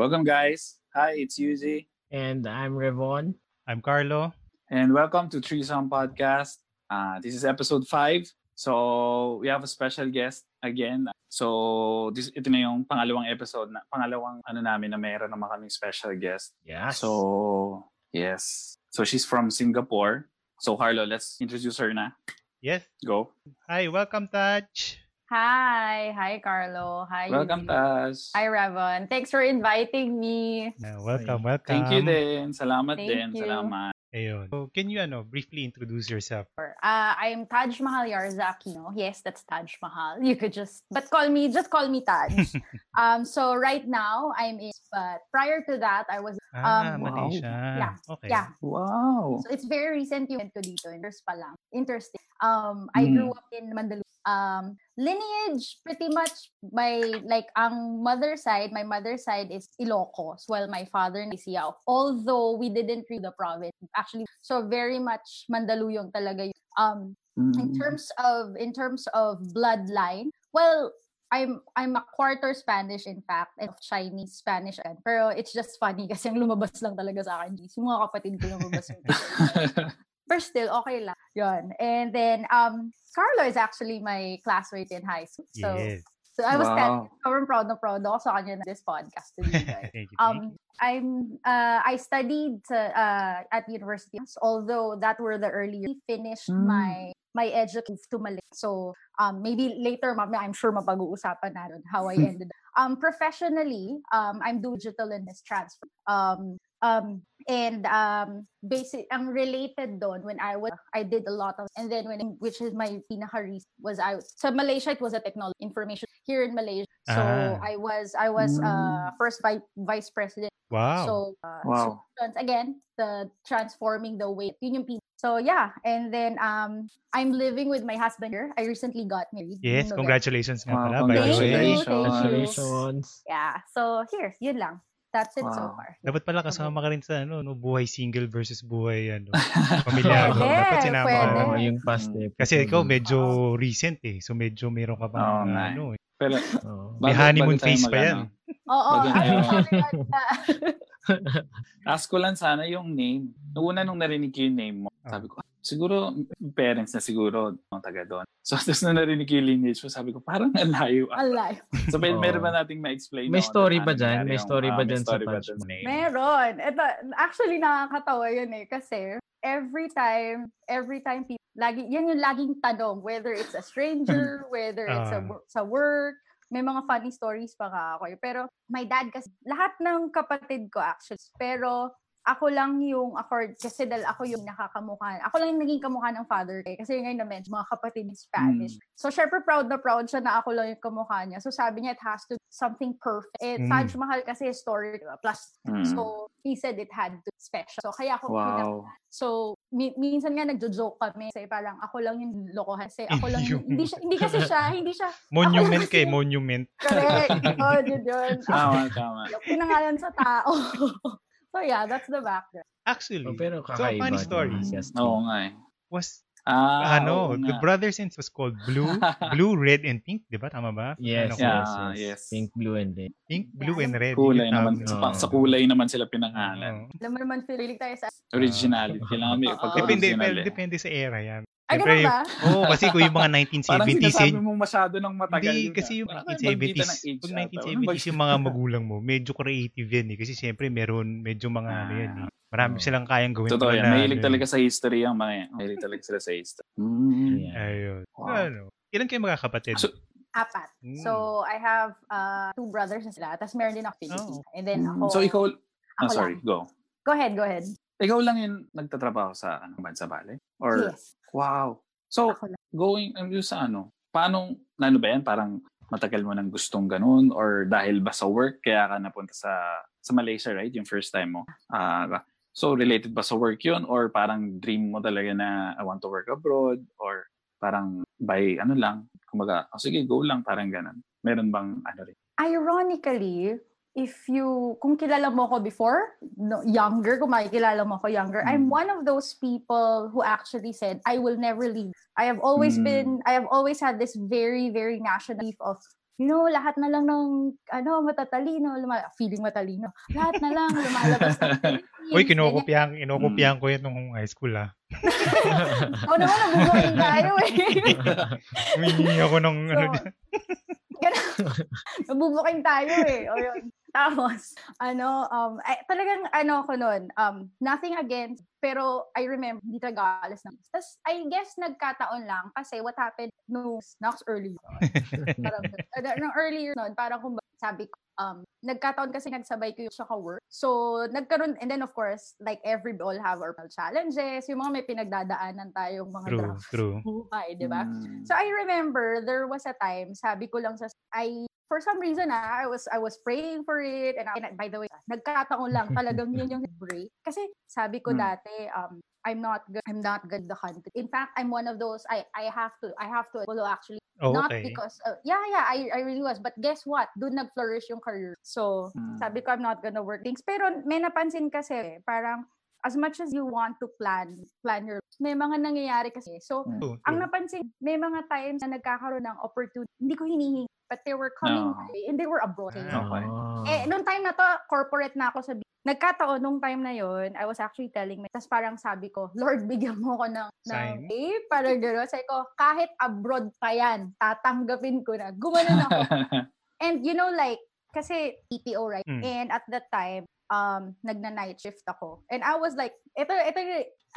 Welcome, guys. Hi, it's Yuzi. And I'm Revon. I'm Carlo. And welcome to Threesome Podcast. Uh, this is episode 5. So, we have a special guest again. So, this ito na yung pangalawang episode, na, pangalawang ano namin na meron naman kaming special guest. Yes. So, yes. So, she's from Singapore. So, Carlo, let's introduce her na. Yes. Go. Hi, welcome, Touch. Hi. Hi, Carlo. Hi, Welcome, Eugene. Taz. Hi, Revon. Thanks for inviting me. Uh, welcome, welcome. Thank you din. Salamat Thank din. you. Salamat. Ayun. So, can you ano, briefly introduce yourself? Uh, I'm Taj Mahal Yarzakino. Yes, that's Taj Mahal. You could just, but call me, just call me Taj. um, so right now, I'm in, but prior to that, I was, Ah, Um, Malaysia. yeah, Okay. yeah. Wow. So it's very recent yung ko dito, years pa lang. Interesting. Um, I grew Mm. up in Mandaluyong. Um, lineage, pretty much, my, like, ang mother side, my mother side is Ilocos, while my father is Siao. Although we didn't read the province, actually. So very much Mandaluyong talaga. yun. Um, in Mm. terms of, in terms of bloodline, well, I'm I'm a quarter Spanish in fact and Chinese Spanish and pero it's just funny kasi ang lumabas lang talaga sa akin yung mga kapatid ko lumabas yung But still, okay lang. Yun. And then, um, Carlo is actually my classmate in high school. So, Yes. so I was Wow. telling, sobrang proud na proud ako sa kanya na this podcast to you guys. thank you. thank you. um, I'm, uh, I studied uh, at university, although that were the earlier, finished Mm. my, my education to Malaysia. So, um, maybe later, mamaya, I'm sure mapag-uusapan natin how I ended up. Um, professionally, um, I'm doing digital and this transfer. Um, um, and um, basic, ang related doon when I was, I did a lot of, and then when, which is my pinaka was I, so Malaysia, it was a technology information here in Malaysia. So Ah. I was, I was uh, first vice vice president. wow. So, uh, Wow. so again, the transforming the way, yun yung pin- So yeah, and then um, I'm living with my husband here. I recently got married. yes, congratulations nga Wow, pala, by the way. Thank you, thank you. Congratulations. Yeah, so here, yun lang. That's it so Wow. far. Dapat pala kasama ka rin sa ano, no, buhay single versus buhay ano, pamilyado. Pwede, Dapat sinama pwede. ka. Yung past episode. Kasi ikaw medyo recent eh. So medyo meron ka pang nga eh. ano eh. Pero, Oo. May honeymoon phase pa yan. Oo, it that. Ask ko lang sana yung name. Noong una nung narinig ko yung name mo, sabi ko, siguro parents na siguro ang taga doon. So, tapos na narinig ko yung lineage mo, sabi ko, parang ang layo. ah. Alay. So, may, Oo. meron ba nating ma-explain? May story na ba dyan? May yung- story ah, ba dyan sa? Name? Meron. Ito, actually nakakatawa yun eh. Kasi every time, every time people, lagi, yan yung laging tanong, whether it's a stranger, whether it's a, Ah. sa work, may mga funny stories pa nga ako. eh. Pero my dad kasi, lahat ng kapatid ko actually, pero ako lang yung accord, kasi dahil ako yung nakakamukha, ako lang yung naging kamukha ng father ko eh. Kasi ngayon na mention, mga kapatid in Spanish. So, syempre proud na proud siya na ako lang yung kamukha niya. So, sabi niya, it has to be something perfect. Eh, Mm. Taj Mahal kasi story, diba? plus Mm. So, he said it had to be special. So, kaya ako Wow. So, mi- minsan nga nagjo-joke kami kasi parang ako lang yung lokohan. Kasi ako lang Yung- hindi, siya, hindi kasi siya, hindi siya, Monument kay monument. correct. oh, yun, yun. Tama, tama. Yung pinangalan sa tao. so, yeah, that's the background. Actually, Oh, pero so funny story siya. Oo nga eh. was Ah, ano, oo the nga. Brothers and was called Blue, Blue, Red, and Pink, di ba? Tama ba? Yes, Ano, yes, Yeah, yes, yes. Pink, blue, and red. Pink, Blue, and Red. Kulay naman. tawag. Sa, sa kulay naman sila pinangalan. Alam mo naman, feeling tayo sa... Originality. Kailangan may Oo. Depende, pagka-original well, eh. depende sa era yan. Ay, Siyempre, ganun ba? Oo, kasi kung yung mga Parang 1970s, sinasabi eh, mo masyado ng matagal hindi, yun, kasi ah. yung Parang bagita ng 1970s, age pag ata. 1970s yung mga magulang mo, medyo creative yan eh. Kasi siyempre meron medyo mga ano yan eh. Marami Oo. silang kayang gawin. Totoo yan. Mahilig ano talaga eh. sa history ang mga yan. Mahilig talaga sila sa history. Mm. Yeah. Ayun. Wow. Ano, ilan kayo magkakapatid? So- Apat. Mm. So, I have uh, two brothers na sila. Tapos meron din ako Filipino. And then ako... So ikaw, ah, ako sorry, lang. go. Go ahead, go ahead. Ikaw lang yung nagtatrabaho sa ano, Bansa Valley? Or, yes. Wow. So, going yung sa ano, paano, ano ba yan? Parang matagal mo nang gustong ganun? Or dahil ba sa work, kaya ka napunta sa sa Malaysia, right? Yung first time mo. Ah, so, related ba sa work yun? Or parang dream mo talaga na I want to work abroad? Or parang by ano lang, kumbaga, oh, sige, go lang, parang ganun. Meron bang ano rin? Ironically, if you, kung kilala mo ko before, no, younger, kung makikilala mo ko younger, I'm Mm. one of those people who actually said, I will never leave. I have always Mm. been, I have always had this very, very national belief of you know, lahat na lang ng, ano, matatalino, luma- feeling matalino, lahat na lang lumalabas ng Philippines. Uy, ganyan. kinokopyahan, kinokopyahan ko yan nung high school ah. Ako naman, nabubuhayin tayo eh. Humingi ako ng ano So, dyan. Nabubuking tayo eh. O yun. Tapos, ano, um, ay, talagang ano ko nun, um, nothing against, pero I remember, hindi talaga alas na. Tapos, I guess, nagkataon lang kasi what happened no, Nox earlier. parang, uh, no, earlier nun, parang kung sabi ko, um, nagkataon kasi nagsabay ko yung sa work. So, nagkaroon, and then of course, like every, all have our challenges, yung mga may pinagdadaanan tayong mga True, drama true. buhay, di ba? Mm. So I remember there was a time, sabi ko lang sa I for some reason ah, I was I was praying for it and, and by the way, nagkataon lang talagang yun yung break kasi sabi ko Hmm. dati um I'm not good I'm not good the country. In fact, I'm one of those I I have to I have to follow actually Oh, not okay. because uh, yeah yeah I I really was but guess what? Doon nag-flourish yung career. So Mm. sabi ko I'm not gonna work things pero may napansin kasi parang as much as you want to plan plan your may mga nangyayari kasi. So True, ang napansin, may mga times na nagkakaroon ng opportunity, hindi ko hinihingi, but they were coming No. way and they were abroad. Ah. Okay. Eh, nung time na to, corporate na ako sa B- Nagkataon nung time na yon I was actually telling me, tas parang sabi ko, Lord, bigyan mo ko ng, ng Sign. eh, parang gano'n. Sabi ko, kahit abroad pa yan, tatanggapin ko na. Gumanon ako. And you know, like, kasi PPO, right? Mm. And at that time, um, nagna-night shift ako. And I was like, ito, ito,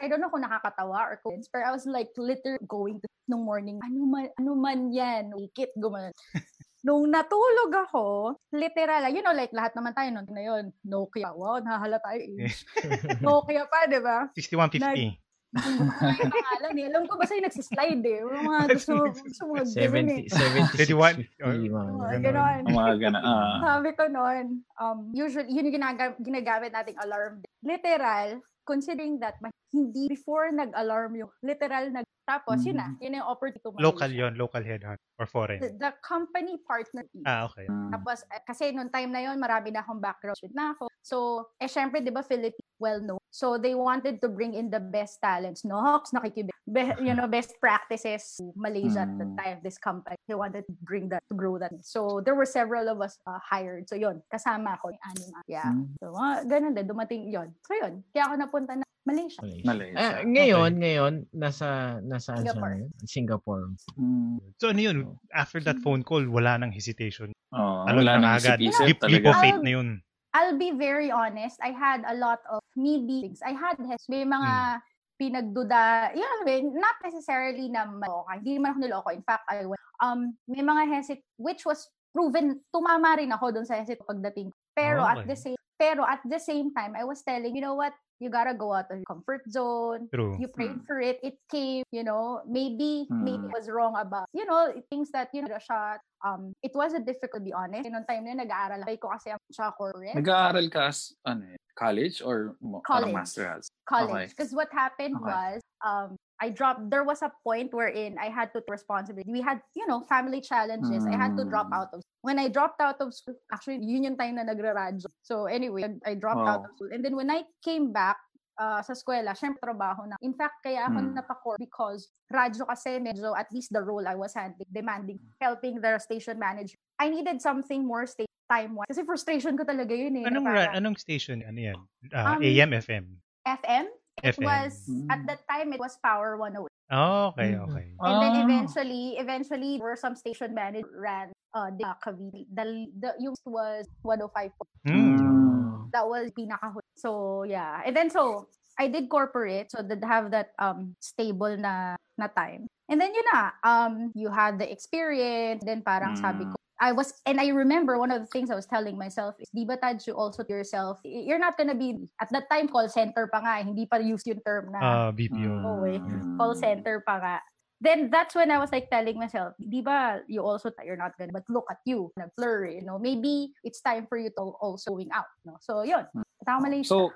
I don't know kung nakakatawa or kung, pero I was like literally going to nung morning, ano man, ano man yan, ikit, gumanon. Nung natulog ako, literal, you know, like lahat naman tayo nun na yun, Nokia, wow, nahala tayo eh. Nokia pa, di ba? 6150. Hindi pangalan eh. Alam ko basta yung nagsislide eh. Yung mga gusto, gusto mga ganun eh. 70, 31. 76, 50, mga Mga Ganon. ganon. Mga gana. ah. Sabi ko noon, um, usually, yun yung ginaga- ginagamit nating alarm. Literal, considering that ma- hindi before nag-alarm yung literal nag tapos yun na yun na yung opportunity to Local Malaysia. yon local headhunt or foreign. the, the company partner. Ah, okay. Mm. Tapos, eh, kasi nung time na yon marami na akong background with na ako. So, eh, syempre, di ba, Philippines, well known. So, they wanted to bring in the best talents, no? Hawks, nakikibig. Be, you know, best practices to Malaysia at the Mm. time, this company. They wanted to bring that, to grow that. So, there were several of us uh, hired. So, yon kasama ako. yung Anima. Yeah. Mm. So, mga ganun din, dumating yon So, yon Kaya ako napunta na Malaysia. Malaysia. Malaysia. Ah, ngayon, ngayon, nasa, nasa Singapore. Singapore. Mm. So ano yun, after that phone call, wala nang hesitation. Oh, Ano wala na nang agad. Leap, leap of faith na yun. I'll be very honest. I had a lot of me beings. I had hes- may mga pinagduda. Yeah, I mean, not necessarily na maloko. Hindi naman ako niloko. In fact, I went, um, may mga hesit, which was proven, tumama rin ako dun sa hesit pagdating. ko. Pero at the same, pero at the same time, I was telling, you know what, you gotta go out of your comfort zone. True. You prayed Mm. for it. It came, you know, maybe, maybe Mm. I was wrong about, you know, things that, you know, a shot. Um, it was a difficult, to be honest. Noong time na yun, nag-aaral ako ko kasi ang sa corporate. Nag-aaral ka as, ano eh, college or College. master's? college. Because what happened Okay. was, um, I dropped. There was a point wherein I had to take responsibility. We had, you know, family challenges. I had to drop Mm. out of. When I dropped out of school, actually, yun yung time na nagraradyo. So anyway, I, I dropped out Wow. of school, and then when I came back. uh, sa eskwela, syempre trabaho na. In fact, kaya ako Mm. napacore because radyo kasi medyo, at least the role I was handling, demanding, helping the station manager. I needed something more stable time-wise. Kasi frustration ko talaga yun eh. Anong, parang- ra- anong station? Ano yan? Ah, Um, AM, FM? FM? It FM. was, at Mm. that time, it was Power 108. Oh, okay, okay. And then Ah. eventually, eventually, there were some station manager ran uh, the Cavite. The, the yung was 105. Hmm. Mm. That was pinakahuli. So, yeah. And then, so, I did corporate, so that have that um stable na na time. And then, yun na, um, you had the experience, then parang sabi Mm. ko, I was, and I remember one of the things I was telling myself is, di ba Taj, you also to yourself, you're not gonna be, at that time, call center pa nga, eh, hindi pa use yung term na Ah, BPO. Oo eh. Mm. call center pa nga. Then that's when I was like telling myself, di ba, you also, you're not gonna, but look at you, nag-flurry, you know, maybe it's time for you to also going out, no? So, yun. Tama Malaysia. So,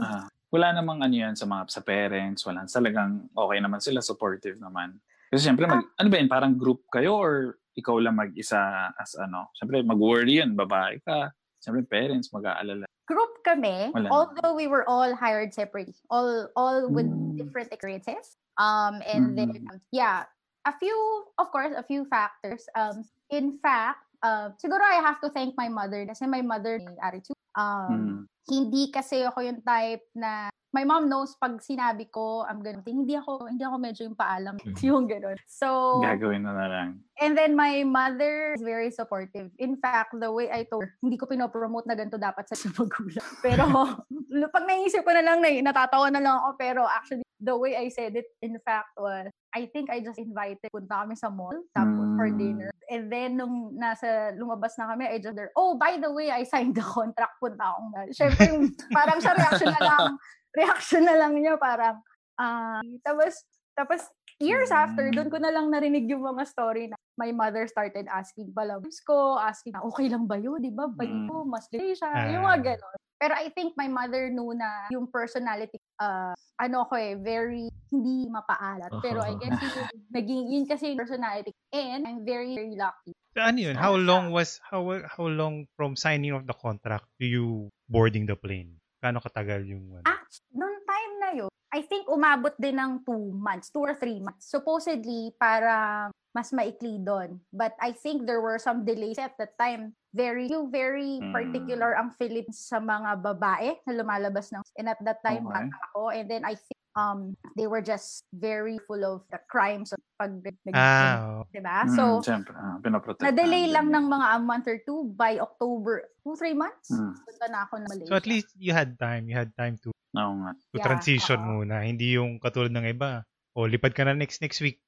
ah, wala namang ano yan sa mga sa parents, wala. Talagang okay naman sila, supportive naman. Kasi siyempre, mag, ano ba yun, parang group kayo or ikaw lang mag-isa as ano? Siyempre, mag-worry yun, babae ka. Siyempre, parents, mag-aalala. Group kami, Wala. although we were all hired separately, all all with Mm. different experiences. Um, and then, Mm. yeah, a few, of course, a few factors. Um, in fact, uh, siguro I have to thank my mother kasi my mother may attitude. Um, Mm. hindi kasi ako yung type na my mom knows pag sinabi ko I'm gonna hindi ako hindi ako medyo yung paalam Mhm. yung gano'n. So Gagawin na lang. and then my mother is very supportive. In fact, the way I told her, hindi ko pinopromote na ganito dapat sa magulang. Pero pag naisip ko na lang, na, natatawa na lang ako. Pero actually, the way I said it, in fact, was, I think I just invited, punta kami sa mall, tapos for Mm. dinner. And then, nung nasa, lumabas na kami, I just, oh, by the way, I signed the contract, punta akong na. Siyempre, yung- parang sa reaction na lang, reaction na lang niya, parang, ah, tapos, tapos, years after, Mm. doon ko na lang narinig yung mga story na my mother started asking pala ko, asking na, okay lang ba yun? Di ba? Balik Mm. ko, mas siya. Yung mga Ah. ganon. Pero I think my mother knew na yung personality, uh, ano ko eh, very, hindi mapaalat. Pero I guess yun, naging, yun kasi yung personality. And I'm very, very lucky. So, ano yun? How long was, how how long from signing of the contract to you boarding the plane? Kano katagal yung, ano? Ah, noong time na yun, I think umabot din ng two months, two or three months. Supposedly, parang mas maikli doon. But I think there were some delays at the time. Very, very Mm. particular ang Philippines sa mga babae na lumalabas ng and at that time Okay. bata ako and then I think um they were just very full of the crimes pag nag Ah, oh. diba? Mm, So Siyempre, ah, pinoprotect. na-delay lang ng mga a month or two by October, two, three months. Mm. Punta na ako na Malaysia. So at least you had time. You had time to, nga. to Yeah, transition oo. muna. Hindi yung katulad ng iba. O, lipad ka na next next week.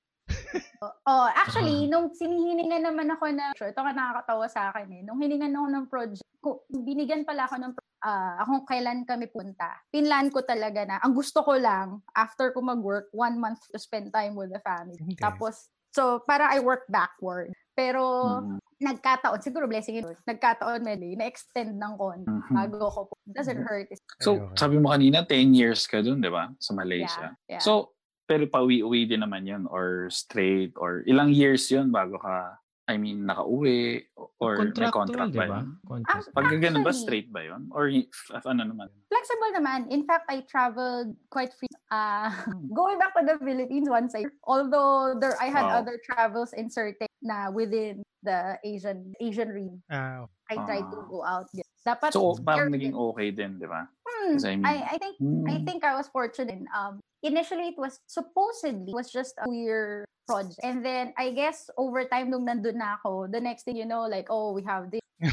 Oh, actually, nung sinihiningan naman ako na, ito ka nakakatawa sa akin eh, nung hiningan ako ng project, ko, binigyan pala ako ng, ah kung kailan kami punta. Pinlan ko talaga na, ang gusto ko lang, after ko mag-work, one month to spend time with the family. Okay. Tapos, so, para I work backward. Pero, Mm. nagkataon, siguro blessing yun, nagkataon medley, na-extend ng konti Mhm. bago ko po. Doesn't hurt. So, sabi mo kanina, 10 years ka dun, di ba? Sa Malaysia. Yeah, yeah. So, pero pauwi-uwi din naman yun or straight or ilang years yun bago ka, I mean, nakauwi or may contract ba ba? yun? Contract. Pag ganun ba, straight ba yun? Or ano naman? Flexible naman. In fact, I traveled quite free. Uh, going back to the Philippines once a year. Although there, I had Wow. other travels inserted na within the Asian Asian region. Ah, I tried to Ah. go out. Yeah. Dapat So, parang naging okay din, di ba? Hmm, I mean- I, I think I Hmm. think I was fortunate. Um, initially it was supposedly it was just a year project, and then I guess over time nung nandun na ako, the next thing you know, like oh we have this.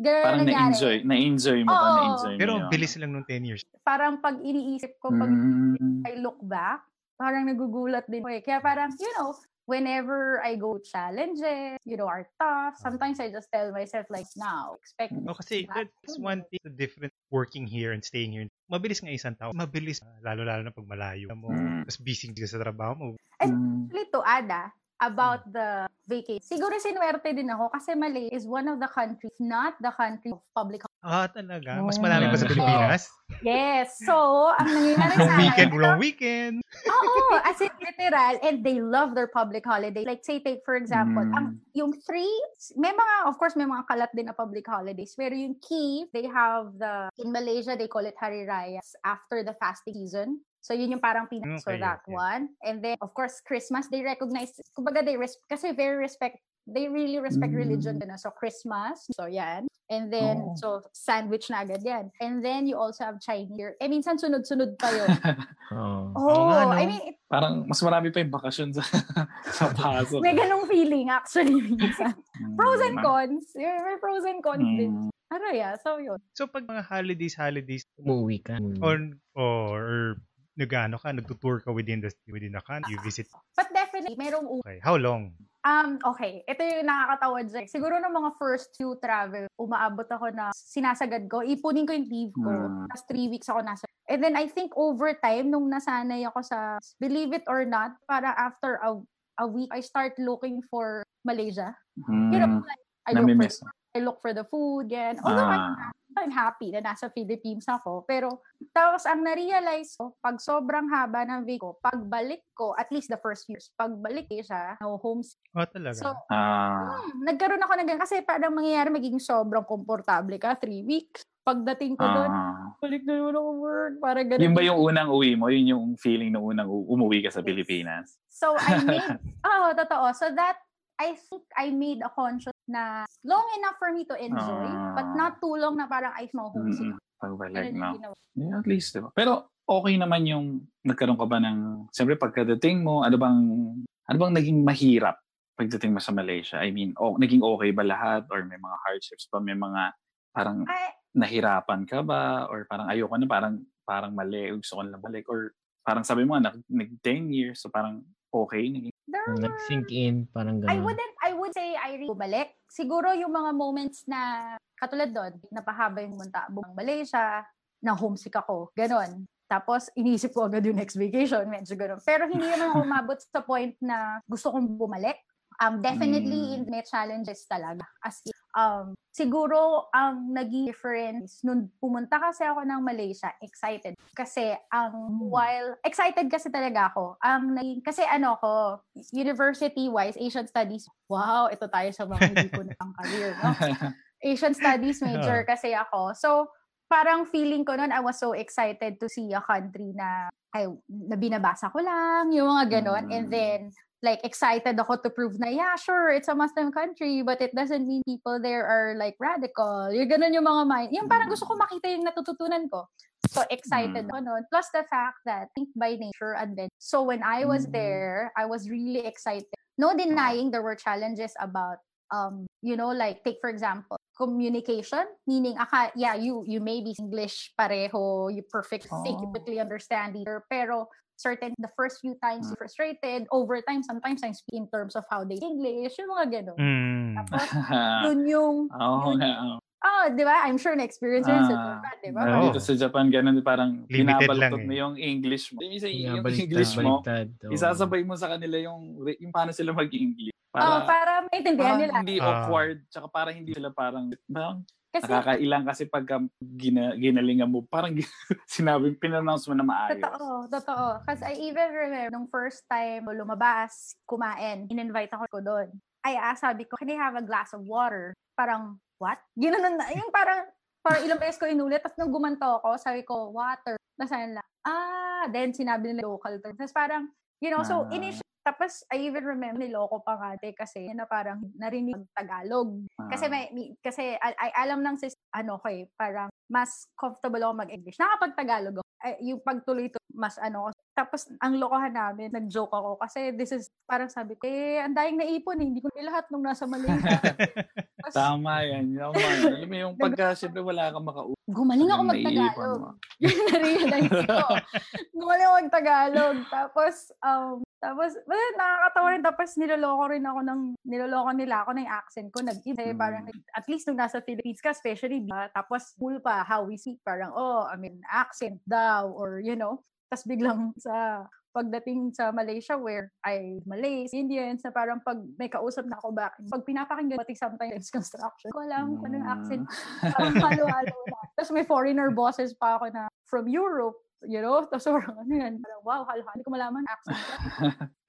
Ganun parang nangyari. na-enjoy. Na-enjoy mo ba? Oo. Na-enjoy mo pero yun? bilis lang nung 10 years. Parang pag iniisip ko, pag Mm. I look back, parang nagugulat din ko eh. Kaya parang, you know, whenever I go challenges, you know, are tough, sometimes I just tell myself like, now, expect No, kasi that. that's one thing the difference working here and staying here. Mabilis nga isang tao. Mabilis, lalo-lalo na pag malayo mo. Mm. Tapos busy ka sa trabaho mo. Mm. Actually, to add ah, about the vacation. Siguro sinuwerte din ako kasi Malay is one of the countries, not the country of public Ah, talaga? Mas Oh. marami pa sa. Pilipinas? Yes. So, ang nangyayari sa akin, weekend, long weekend. Oo, as in literal, and they love their public holiday. Like say, take for example, Mm. ang yung three, may mga, of course, may mga kalat din na public holidays. Pero yung key, they have the, in Malaysia, they call it Hari Raya after the fasting season. So yun yung parang pinas. so Okay, that okay. one. And then, of course, Christmas, they recognize, kumbaga they respect, kasi very respect, they really respect Mm. religion din. So Christmas, so yan. And then, Oo. so sandwich na agad yan. And then you also have Chinese Year. Eh, minsan sunod-sunod pa yun. Oo. Oh, nga, no? I mean, it- Parang mas marami pa yung bakasyon sa, sa pasok. may ganong feeling actually minsan. Mm. Pros and cons. May pros and cons din. Mm. Ano yeah, so yun. So pag mga holidays, holidays, Umuwi ka. or, or nag-ano ka, nagtutour ka within the within the country, you visit. But definitely, merong Okay, how long? Um, okay. Ito yung nakakatawa dyan. Siguro ng mga first few travel, umaabot ako na sinasagad ko. Ipunin ko yung leave ko. Mm. Tapos three weeks ako nasa. And then I think over time, nung nasanay ako sa, believe it or not, para after a, a week, I start looking for Malaysia. Mm. You know, like, I look, for. I look for the food, yan. Although Ah. I'm happy na nasa Philippines ako. Pero, tapos ang na-realize ko, pag sobrang haba ng week ko, pagbalik ko, at least the first years, pagbalik ko siya, no homesick. Oh, talaga? So, Ah. hmm, nagkaroon ako ng ganun. Kasi parang mangyayari, magiging sobrang komportable ka, three weeks. Pagdating ko doon, ah. balik na naman ako work, para ganun. Yun ba yung unang uwi mo? Yun yung feeling na unang umuwi ka sa Yes. Pilipinas? So, I made, oh, totoo. So that, I think I made a conscious na long enough for me to enjoy, but Ah. not too long na parang ay homesick. Mm-mm. Pagbalik, no? ginawa. Yeah, at least, diba? Pero okay naman yung nagkaroon ka ba ng, siyempre pagkadating mo, ano bang, ano bang naging mahirap pagdating mo sa Malaysia? I mean, oh, naging okay ba lahat? Or may mga hardships pa? May mga parang Ay, nahirapan ka ba? Or parang ayoko na, parang, parang mali, gusto ko na balik? Or parang sabi mo nga, nag, nag 10 years, so parang okay, there were Nag-sink in, parang I gano'n. wouldn't, I would say I really bumalik. Siguro yung mga moments na, katulad doon, napahaba yung munta buong Malaysia, na homesick ako, ganon. Tapos, inisip ko agad yung next vacation, medyo ganon. Pero hindi naman ako umabot sa point na gusto kong bumalik. Um, definitely, Mm. may challenges talaga. As in, um, siguro, ang naging difference, nung pumunta kasi ako ng Malaysia, excited. Kasi, ang while, excited kasi talaga ako. Ang naging, kasi ano ko, university-wise, Asian Studies, wow, ito tayo sa mga hindi ko na ang career, no? Asian Studies major kasi ako. So, parang feeling ko noon, I was so excited to see a country na, ay, na binabasa ko lang, yung mga ganon. And Mm. then, like, excited ako to prove na, yeah, sure, it's a Muslim country, but it doesn't mean people there are, like, radical. Yung ganon yung mga mind. Yung parang gusto ko makita yung natututunan ko. So, excited Mm. ako noon. Plus the fact that, think by nature, adventure. So, when I was Mm. there, I was really excited. No denying there were challenges about um you know like take for example communication meaning aka yeah you you may be english pareho you perfect you Oh. quickly understand either pero certain the first few times Mm. frustrated over time sometimes I speak in terms of how they english yung mga ganun Mm. tapos yun yung Oo yun nga. Yung- ah di ba I'm sure na experience yun sa Ah, Japan di ba Oo. Dito sa Japan, ganun parang Limited binabaluktot lang mo eh. yung English mo. Nga, yung baliktad, English mo, baliktad. Oo. isasabay mo sa kanila yung, yung paano sila mag-English. para, Para, para maintindihan nila hindi Ah. awkward, tsaka parang hindi sila parang, parang kasi nakakailang kasi pag gina, ginalingan mo, parang sinabi, pinannounce mo na maayos. Totoo, totoo. Kasi I even remember nung first time ko lumabas, kumain, in-invite ako ko doon. Ay, ah, sabi ko, can I have a glass of water? Parang, what? Ginanon na. Yung parang, parang ilang beses ko inulit. Tapos nung gumanto ako, sabi ko, water. Nasaan lang. Ah, then sinabi nila local term. Tapos parang, you know, so Ah. initially, tapos I even remember niloko pa nga ate kasi na parang narinig Tagalog. Kasi Ah. may, may- kasi I, I- alam ng sis, ano ko eh, parang mas comfortable ako mag-English. Nakapag-Tagalog ako. Ay, yung pagtuloy to mas ano. Tapos ang lokohan namin, nag-joke ako kasi this is parang sabi ko, eh, ang dahing naipon eh. Hindi ko lahat nung nasa Malaysia. Tapos, Tama yan. Tama. Alam mo yung pagka, syempre wala kang makauwi. gumaling ako mag-Tagalog. Yun na-realize ko. Gumaling ako mag-Tagalog. Tapos, um, tapos, well, nakakatawa rin. Tapos, niloloko rin ako ng, niloloko nila ako ng accent ko. Nag-iba. Mm. Parang, at least nung nasa Philippines ka, especially, diba? tapos, cool pa, how we speak. Parang, oh, I mean, accent daw, or, you know. Tapos, biglang sa, pagdating sa Malaysia where I Malays, Indians, na parang pag may kausap na ako back, pag pinapakinggan, pati sometimes construction, ko alam kung anong accent parang halo-halo na. Tapos may foreigner bosses pa ako na from Europe, you know? Tapos parang ano yan, parang wow, halo Hindi ko malaman accent.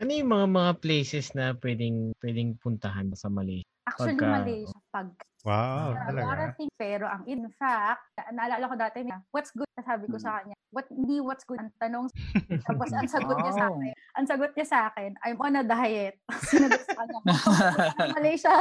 Ano yung mga mga places na pwedeng pwedeng puntahan sa Malaysia? Actually, Pagka- Malaysia, pag Wow, a lot talaga. of things. Pero ang in fact, na- naalala ko dati na, what's good? Sabi ko sa kanya, what, hindi what's good. Ang tanong, tapos ang sagot niya sa Wow. akin, ang sagot niya sa akin, I'm on a diet. Sinagot sa kanya, Malaysia.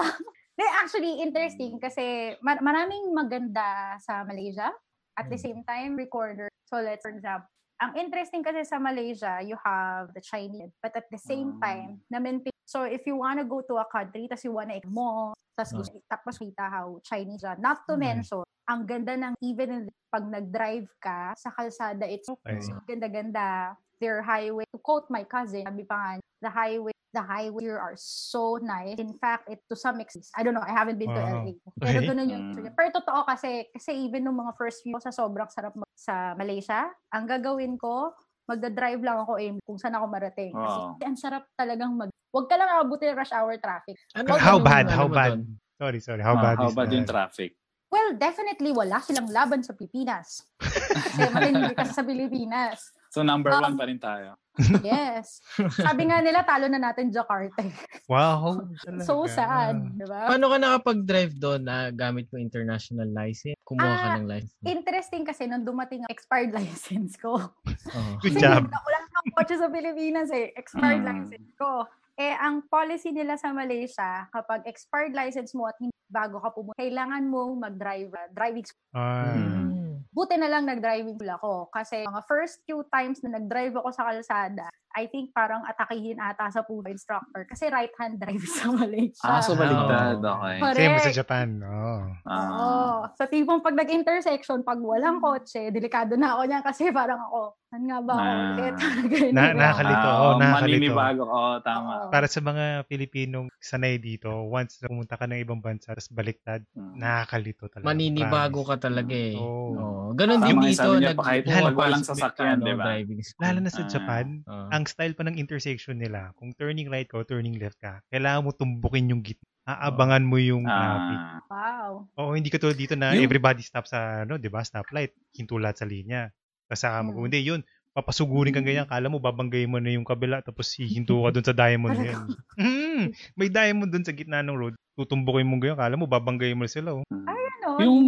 They actually interesting kasi mar- maraming maganda sa Malaysia. At the Mm. same time, recorder. So let's for example, ang interesting kasi sa Malaysia, you have the Chinese, but at the same Ah. time, na maintain. So if you wanna go to a country, tas you wanna mo, tas Ah. gusto, tapos kita how Chinese are. Not to Mm. mention, ang ganda ng even in, pag nag-drive ka sa kalsada, it's Okay. so ganda-ganda. Their highway, to quote my cousin, sabi pa nga, the highway, the highway here are so nice. In fact, it to some extent, I don't know, I haven't been to Wow. LA. Pero Okay. ganun yung Mm. Pero totoo kasi, kasi even nung mga first few sa sobrang sarap mag- sa Malaysia, ang gagawin ko, magda-drive lang ako aim kung saan ako marating. Wow. Kasi ang sarap talagang mag... Huwag ka lang abutin rush hour traffic. Ano, How anong bad? ano How bad? Sorry, sorry. How Ah, bad how is bad yung traffic? Well, definitely wala silang laban sa Pilipinas. Kasi matindi kasi sa Pilipinas. So number one Um, pa rin tayo. Yes. Sabi nga nila, talo na natin Jakarta. Wow. so sad. Di ba? Paano ka nakapag-drive doon na gamit mo international license? Kumuha ka Ah, ng license. Interesting kasi nung dumating ang expired license ko. Oo. Good Kasi job. Wala, wala nang kotse sa Pilipinas eh. Expired Mm. license ko. Eh, ang policy nila sa Malaysia, kapag expired license mo at hindi bago ka pumunta, kailangan mo mag-drive, uh, driving school. Ah, Mm. Buti na lang nag-driving school ako. Kasi mga first few times na nag-drive ako sa kalsada, I think parang atakihin ata sa puso instructor. Kasi right-hand drive sa Malaysia. Ah, so baliktad. Oo. Okay. Correct. same sa Japan. Oh. Ah. Oo. Sa tipong pag nag-intersection, pag walang kotse, delikado na ako niyan kasi parang ako, saan nga ba ako Ah. ulit? Na- nakakalito. Ah, oo, nakakalito. maninibago. Oo, tama. Oo. Para sa mga Pilipinong sanay dito, once na pumunta ka ng ibang bansa, tapos baliktad, Mm. nakakalito talaga. Maninibago Promise. ka talaga eh. Oo. Oo. Ganon Tama din dito. sabi niya nag- pa kahit walang sa- sasakyan, ano, di ba? Driving school. Lalo na sa Ah. Japan, Oo. ang style pa ng intersection nila, kung turning right ka o turning left ka, kailangan mo tumbukin yung gitna. Aabangan mo yung traffic. Ah, Wow. Oo, hindi ka tulad dito na Yung- everybody stop sa, ano, di ba, stoplight, hinto lahat sa linya. Tapos saka mag Hmm. hindi, yun, papasugurin kang ganyan, kala mo babanggayin mo na yung kabila, tapos hihinto ka dun sa diamond na yun. Mm, may diamond dun sa gitna ng road, tutumbukin mo ganyan, kala mo babanggayin mo na sila. Oh. mm. Ano? Yung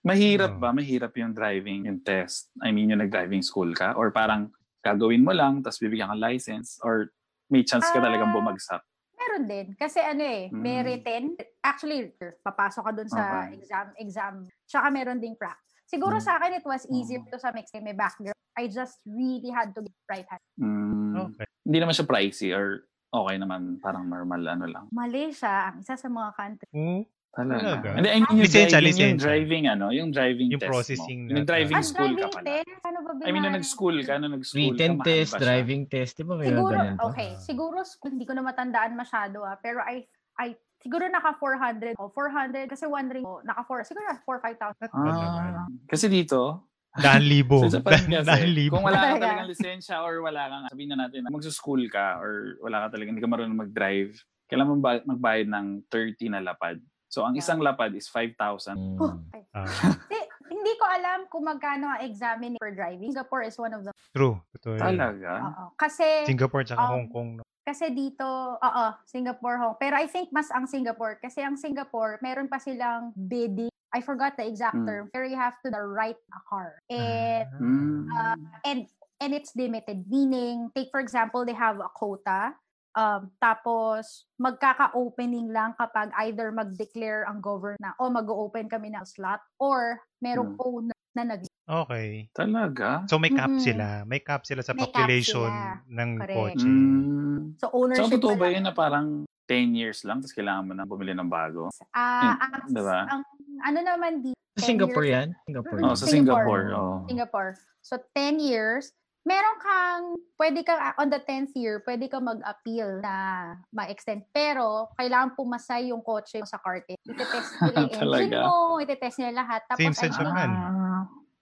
mahirap Oo. ba? Mahirap yung driving, yung test. I mean, yung nag-driving school ka? Or parang gagawin mo lang, tapos bibigyan ka license? Or may chance ka talagang Ah. bumagsak? Meron din. Kasi ano eh, may Mm. written. Actually, papasok ka dun sa Okay. exam, exam. Tsaka meron ding practice. Siguro Mm. sa akin, it was easier Oo. to some extent. May background. I just really had to get right hand. Mm, Okay. Hindi naman siya pricey or okay naman, parang normal ano lang. Malaysia, ang isa sa mga country. Oo. Talaga. Talaga? Hindi, I mean, yung Lisensya, driving, yung lisensya. driving, ano, yung driving Yung test processing mo. Yung driving Ah, school ka pala. test? Ano ba I mean, nung nag-school ka, nung nag-school Written ka, test, driving test, di ba may Siguro, ganyan to? okay. Siguro, school, hindi ko na matandaan masyado ah. Pero I, I, siguro naka 400. Oh, 400. Kasi wondering, oh, naka 4, siguro 4, 5,000. Not bad naman. Ah, kasi dito, Daan libo. Japan Daan, libo. kung wala ka Talaga. talagang lisensya or wala kang, sabihin na natin, magsuschool ka or wala ka talagang, hindi ka marunong mag-drive, kailangan mo magbayad ng 30 na lapad. So, ang isang lapad is 5,000. Mm. Oh, okay. Ah, Hindi, hindi ko alam kung magkano ang examine for driving. Singapore is one of the true. Totoo yun. Talaga? Oo. Kasi Singapore tsaka Um, Hong Kong. no? kasi dito, oo, Singapore Hong. Pero I think mas ang Singapore kasi ang Singapore, meron pa silang bidding. I forgot the exact Mm. term. Where you have to the right a car. And Mm. uh, and and it's limited. Meaning, take for example, they have a quota. Um, tapos, magkaka-opening lang kapag either mag-declare ang government na, o mag-open kami ng slot, or merong Hmm. owner na nag Okay. Talaga? So may cap Mm-mm. sila. May cap sila sa May population sila. ng Correct. kotse. Mm. So, So, ownership totoo pa ba yun na parang 10 years lang tapos kailangan mo na bumili ng bago? Ah, Yun, ang, diba? ang, ano naman di Sa 10 Singapore years- yan? Singapore. Oh, sa Singapore. Singapore. Oh. Singapore. So, 10 years, meron kang, pwede kang, ah, on the 10th year, pwede kang mag-appeal na ma-extend. Pero, kailangan pumasay yung kotse mo sa karte. Itetest nila yung engine mo, itetest nila lahat. Tapos, Same sa think, Japan.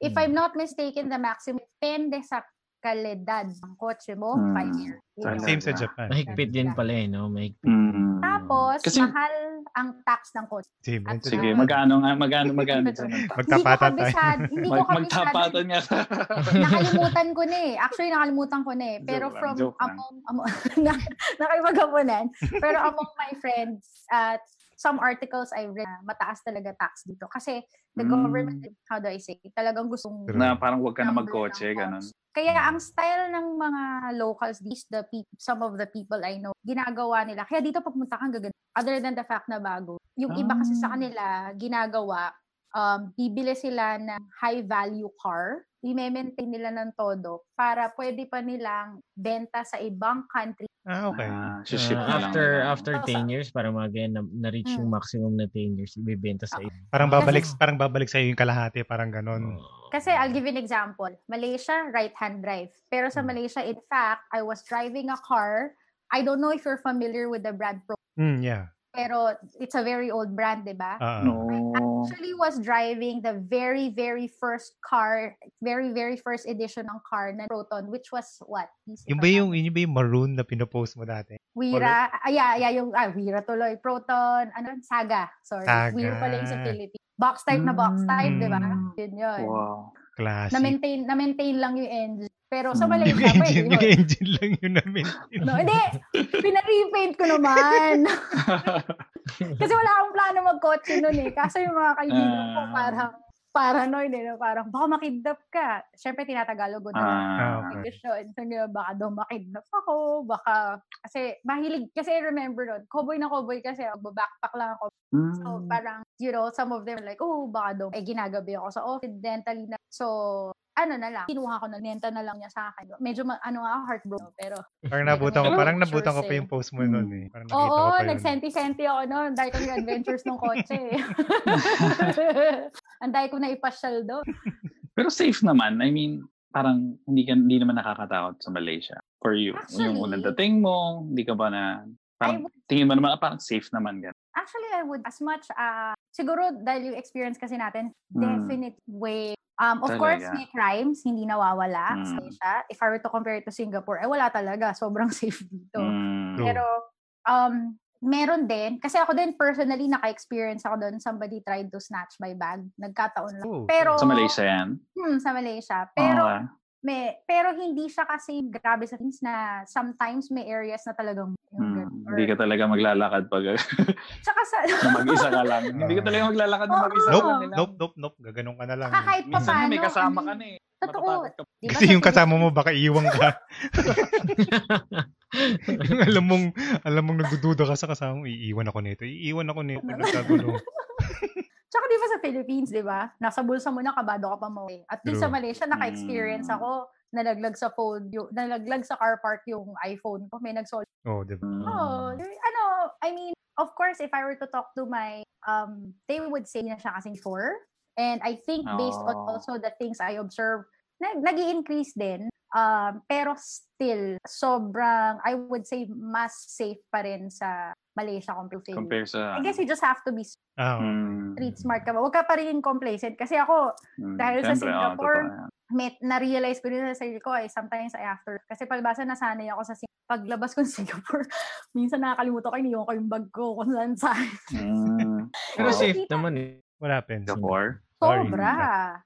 If. I'm not mistaken, the maximum, depende sa kalidad ng kotse mo, Mm. 5 years. Same sa Japan. Mahigpit din pala eh, no? Mahigpit. Mm. Tapos, Kasi, mahal ang tax ng kotse. Same. At sige, Ah. magkano nga, magano, magano dyan ang tax? Magtapatan hindi ko tayo. Hindi ko magtapatan nga. nakalimutan ko na eh. Actually, nakalimutan ko na eh. Pero Joke lang, from joke among, among na, nakipaghapunan. Pero among my friends at some articles I read, na mataas talaga tax dito. Kasi the Mm. government, how do I say, talagang gustong na parang wag ka na magkotse, ganun. Kaya ang style ng mga locals, these the peop- some of the people I know, ginagawa nila. Kaya dito pagpunta kang gaganda. Other than the fact na bago. Yung iba kasi sa Ah. kanila, ginagawa, um, bibili sila ng high value car, i-maintain nila ng todo para pwede pa nilang benta sa ibang country. Ah, okay. Ah, Ah, ship na lang. after after Oh, 10 years para mga na, na-reach yung Mm. maximum na 10 years ibebenta sa Ah. iyo. Parang babalik Kasi- parang babalik sa yung kalahati, parang ganon. Kasi I'll give you an example. Malaysia, right-hand drive. Pero sa Mm. Malaysia, in fact, I was driving a car. I don't know if you're familiar with the brand Pro, Mm, yeah. Pero it's a very old brand, di ba? Ah. No. actually was driving the very, very first car, very, very first edition ng car na Proton, which was what? Please, Yung ba yung, yun ba yung maroon na pinopost mo dati? Wira, ah, yeah, yeah, yung, ah, Wira tuloy, Proton, ano, Saga, sorry. Saga. Wira pala yung sa Philippines. Box type na box type, di ba? Mm. Yun yun. Wow. Classic. Na-maintain, na-maintain lang yung engine. Pero sa Mm. Malaysia, yung pwede yung yun. engine lang yun namin. No, hindi. Pina-repaint ko naman. Kasi wala akong plano mag-kotse nun eh. Kaso yung mga kaibigan ko Ah. parang paranoid eh, no? parang baka makidnap ka. Siyempre, tinatagalog ko na Ah, Ah, okay. So, baka daw makidnap ako, baka, kasi mahilig, kasi I remember nun, cowboy na cowboy kasi, backpack lang ako. So, Mm. parang, you know, some of them are like, oh, baka daw, eh, ginagabi ako sa office, dentally na. So, ano na lang, kinuha ko na, nenta na lang niya sa akin. Medyo, ma- ano nga, ako, heartbroken, pero, Parang nabutan ko, parang nabutan ko pa yung post mo noon eh. Parang nakita ko oo, pa yun. nagsenti-senti ako noon, dahil ko yung adventures ng kotse. eh. Ang dahil ko na ipasyal doon. Pero safe naman. I mean, parang hindi ka hindi naman nakakatakot sa Malaysia for you. yung Actually, unang dating mo, hindi ka ba na parang tingin mo naman ah, parang safe naman gan. Actually, I would, as much, uh, siguro dahil yung experience kasi natin, Mm. definite way. Um, of course, Talaga. may crimes, hindi nawawala sa Mm. Malaysia. If I were to compare it to Singapore, eh wala talaga. Sobrang safe dito. Mm. Pero, um, meron din, kasi ako din personally, naka-experience ako doon, somebody tried to snatch my bag. Nagkataon lang. Oh, Pero, Sa Malaysia yan? Hmm, sa Malaysia. Pero, Oo, ah. May, pero hindi siya kasi grabe sa things na sometimes may areas na talagang yung Mm, ganun. Hindi ka talaga maglalakad pag Tsaka sa, na mag-isa ka lang. hindi ka talaga maglalakad na mag-isa Nope, ka lang. nope, nope, nope. Gaganong ka na lang. Kahit pa Minsan paano, may kasama ano ka na eh. Totoo. Ka. Di ba Kasi yung kasama mo baka iiwan ka. Yung alam mong alam mong nagdududa ka sa kasama mo, iiwan ako nito. Iiwan ako nito. Nagkagulo. Tsaka di ba sa Philippines, di ba? Nasa bulsa mo na, kabado ka pa mo. At least sa. Malaysia, naka-experience Mm. ako. Nalaglag sa phone, yung, nalaglag sa car park yung iPhone ko. May nagsol. Oh, di ba? Oh, ano, I mean, of course, if I were to talk to my, um, they would say na siya kasing before. And I think based on Oh. also the things I observe, nag nag increase din. Um, pero still, sobrang, I would say, mas safe pa rin sa Malaysia compared to Philippines. Compare sa... I guess you just have to be Ah, oh. Street smart ka ba? Huwag ka pa rin complacent. Kasi ako, mm, dahil sa oo, Singapore, yan. may, na-realize ko rin sa sarili ko ay sometimes I after. Kasi pagbasa nasanay ako sa Sing- paglabas ko sa Singapore, minsan nakakalimutan ko, iniwan ko yung bag ko kung saan saan. Mm. Pero Oo. safe naman eh. What happened? Singapore? Sorry. Sobra.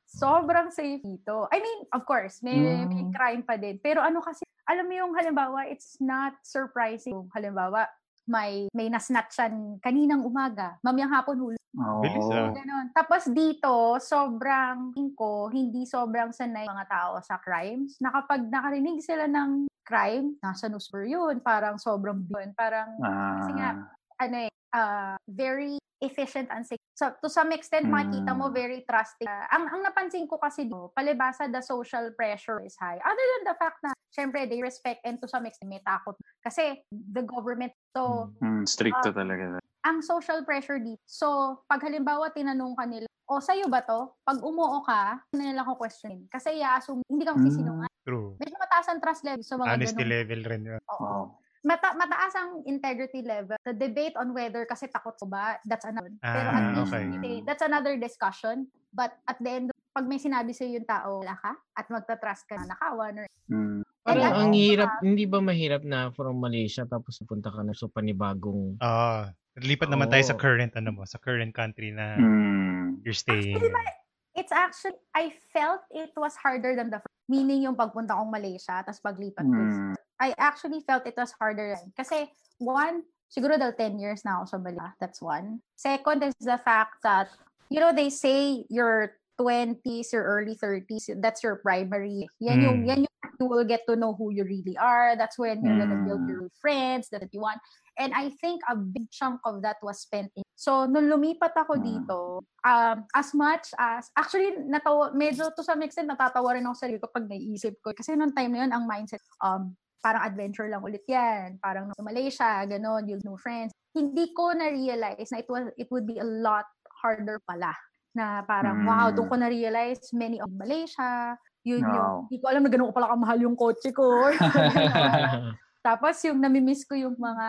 Sobrang safe dito. I mean, of course, may, may Mm. crime pa din. Pero ano kasi, alam mo yung halimbawa, it's not surprising. Yung Halimbawa, may may nasnatchan kaninang umaga, mamayang hapon huli. Oo. Bilis, ah. Ganon. Tapos dito, sobrang ko, hindi sobrang sanay mga tao sa crimes. Na kapag nakarinig sila ng crime, nasa newspaper yun, parang sobrang yun, parang kasi nga, Ah, ano eh, uh, very efficient and safe. So, to some extent, makikita mo Mm. very trusting. Uh, ang, ang napansin ko kasi dito, palibasa the social pressure is high. Other than the fact na, syempre, they respect and to some extent may takot. Kasi the government, so, mm, stricto Ah. talaga. ang social pressure dito. So, pag halimbawa tinanong ka nila, o sa'yo ba to? Pag umuo ka, hindi nila ko questionin. Kasi i-assume, hindi ka magsisinungaling. True. Medyo mataas ang trust level sa mga Honesty ganun. level rin yun. Oo. Oo. Mata- mataas ang integrity level. The debate on whether kasi takot ko ba, that's another. Pero at Ah, least, okay. hindi, that's another discussion. But at the end, pag may sinabi sa'yo yung tao, wala ka, at magta-trust ka na nakawan or Mm. Parang ang hirap, hindi ba mahirap na from Malaysia tapos punta ka na sa panibagong Ah, lipat naman tayo sa current ano mo, sa current country na Mm. you're staying. Actually, it's actually, I felt it was harder than the first. Meaning yung pagpunta kong Malaysia, tapos paglipat ko. Mm. I actually felt it was harder. Kasi, one, siguro dahil 10 years na ako sa Malaysia. That's one. Second is the fact that, you know, they say your 20s, your early 30s, that's your primary. Yan yung, Mm. yan yung you will get to know who you really are. That's when you're gonna build Mm. your friends that you want. And I think a big chunk of that was spent in. So, nung lumipat ako Mm. dito, um, as much as, actually, natawa, medyo to some extent, natatawa rin ako sa sarili ko pag naiisip ko. Kasi nung time na yun, ang mindset, um, parang adventure lang ulit yan. Parang sa Malaysia, ganon, you'll know friends. Hindi ko na-realize na it, was, it would be a lot harder pala. Na parang, wow, Mm. doon ko na-realize many of Malaysia, yun yung, Wow. hindi ko alam na ganun ko pala kamahal yung kotse ko. Tapos yung namimiss ko yung mga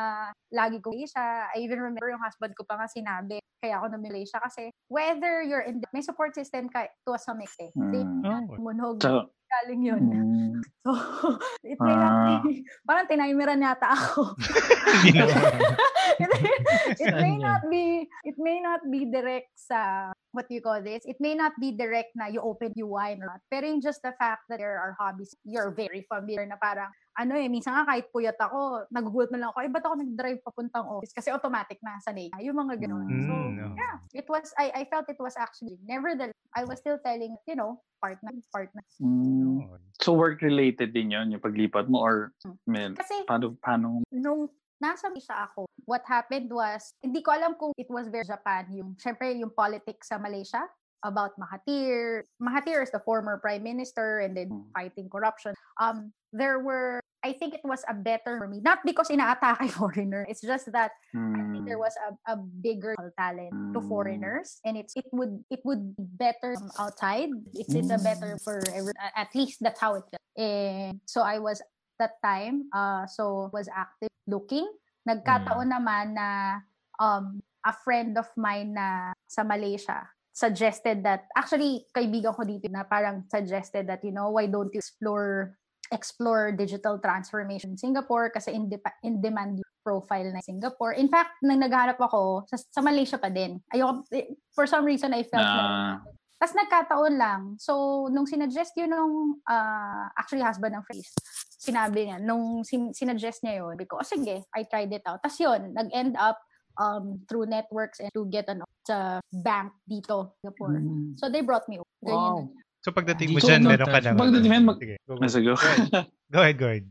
lagi ko Malaysia. I even remember yung husband ko pa nga sinabi, kaya ako na Malaysia kasi whether you're in, the, may support system ka to some extent. They Mm. Oh. munog, So, galing yun. mm, So, it may not Ah. be, parang tinaymeran yata ako. It, it may not be, it may not be direct sa, what do you call this? It may not be direct na you open you wine or not. Pero yung just the fact that there are hobbies, you're very familiar na parang, ano eh, minsan nga kahit puyat ako, nagugulat na lang ako, eh, ba't ako nag-drive papuntang office? Kasi automatic na, sanay. Yung mga ganun. Mm, so, no. yeah, it was, I, I felt it was actually, nevertheless, I was still telling, you know, partner, partner. Mm. So work-related din yun, yung paglipat mo or Hmm. may, Kasi, paano, paano, nung nasa Malaysia ako, what happened was, hindi ko alam kung it was very Japan, yung, syempre, yung politics sa Malaysia, about Mahathir. Mahathir is the former prime minister and then Hmm. fighting corruption. Um, there were, I think it was a better for me, not because inaatake foreigner, it's just that I think there mm, was a, a bigger talent to Mm. foreigners and it's it would it would be better from outside it's in the better Mm. for every, at least that's how it felt. and so I was that time uh so was active looking nagkataon naman na um a friend of mine na sa Malaysia suggested that actually kaibigan ko dito na parang suggested that you know why don't you explore explore digital transformation in Singapore kasi in, de- in demand profile na Singapore. In fact, nang naghahanap ako, sa, sa Malaysia pa din. Ayoko, eh, for some reason, I felt na, na, tapos nagkataon lang. So, nung sinuggest yun nung, ah, actually husband ng Freeze, sinabi niya, nung sin- sinuggest niya yun, because, oh, sige, I tried it out. Tapos yun, nag-end up um, through networks and to get ano, sa bank dito, Singapore. Mm. So, they brought me over. Wow. So pagdating mo dyan, meron ka ng... pagdating mo mag- Sige, go, go. Go. Go ahead, go ahead.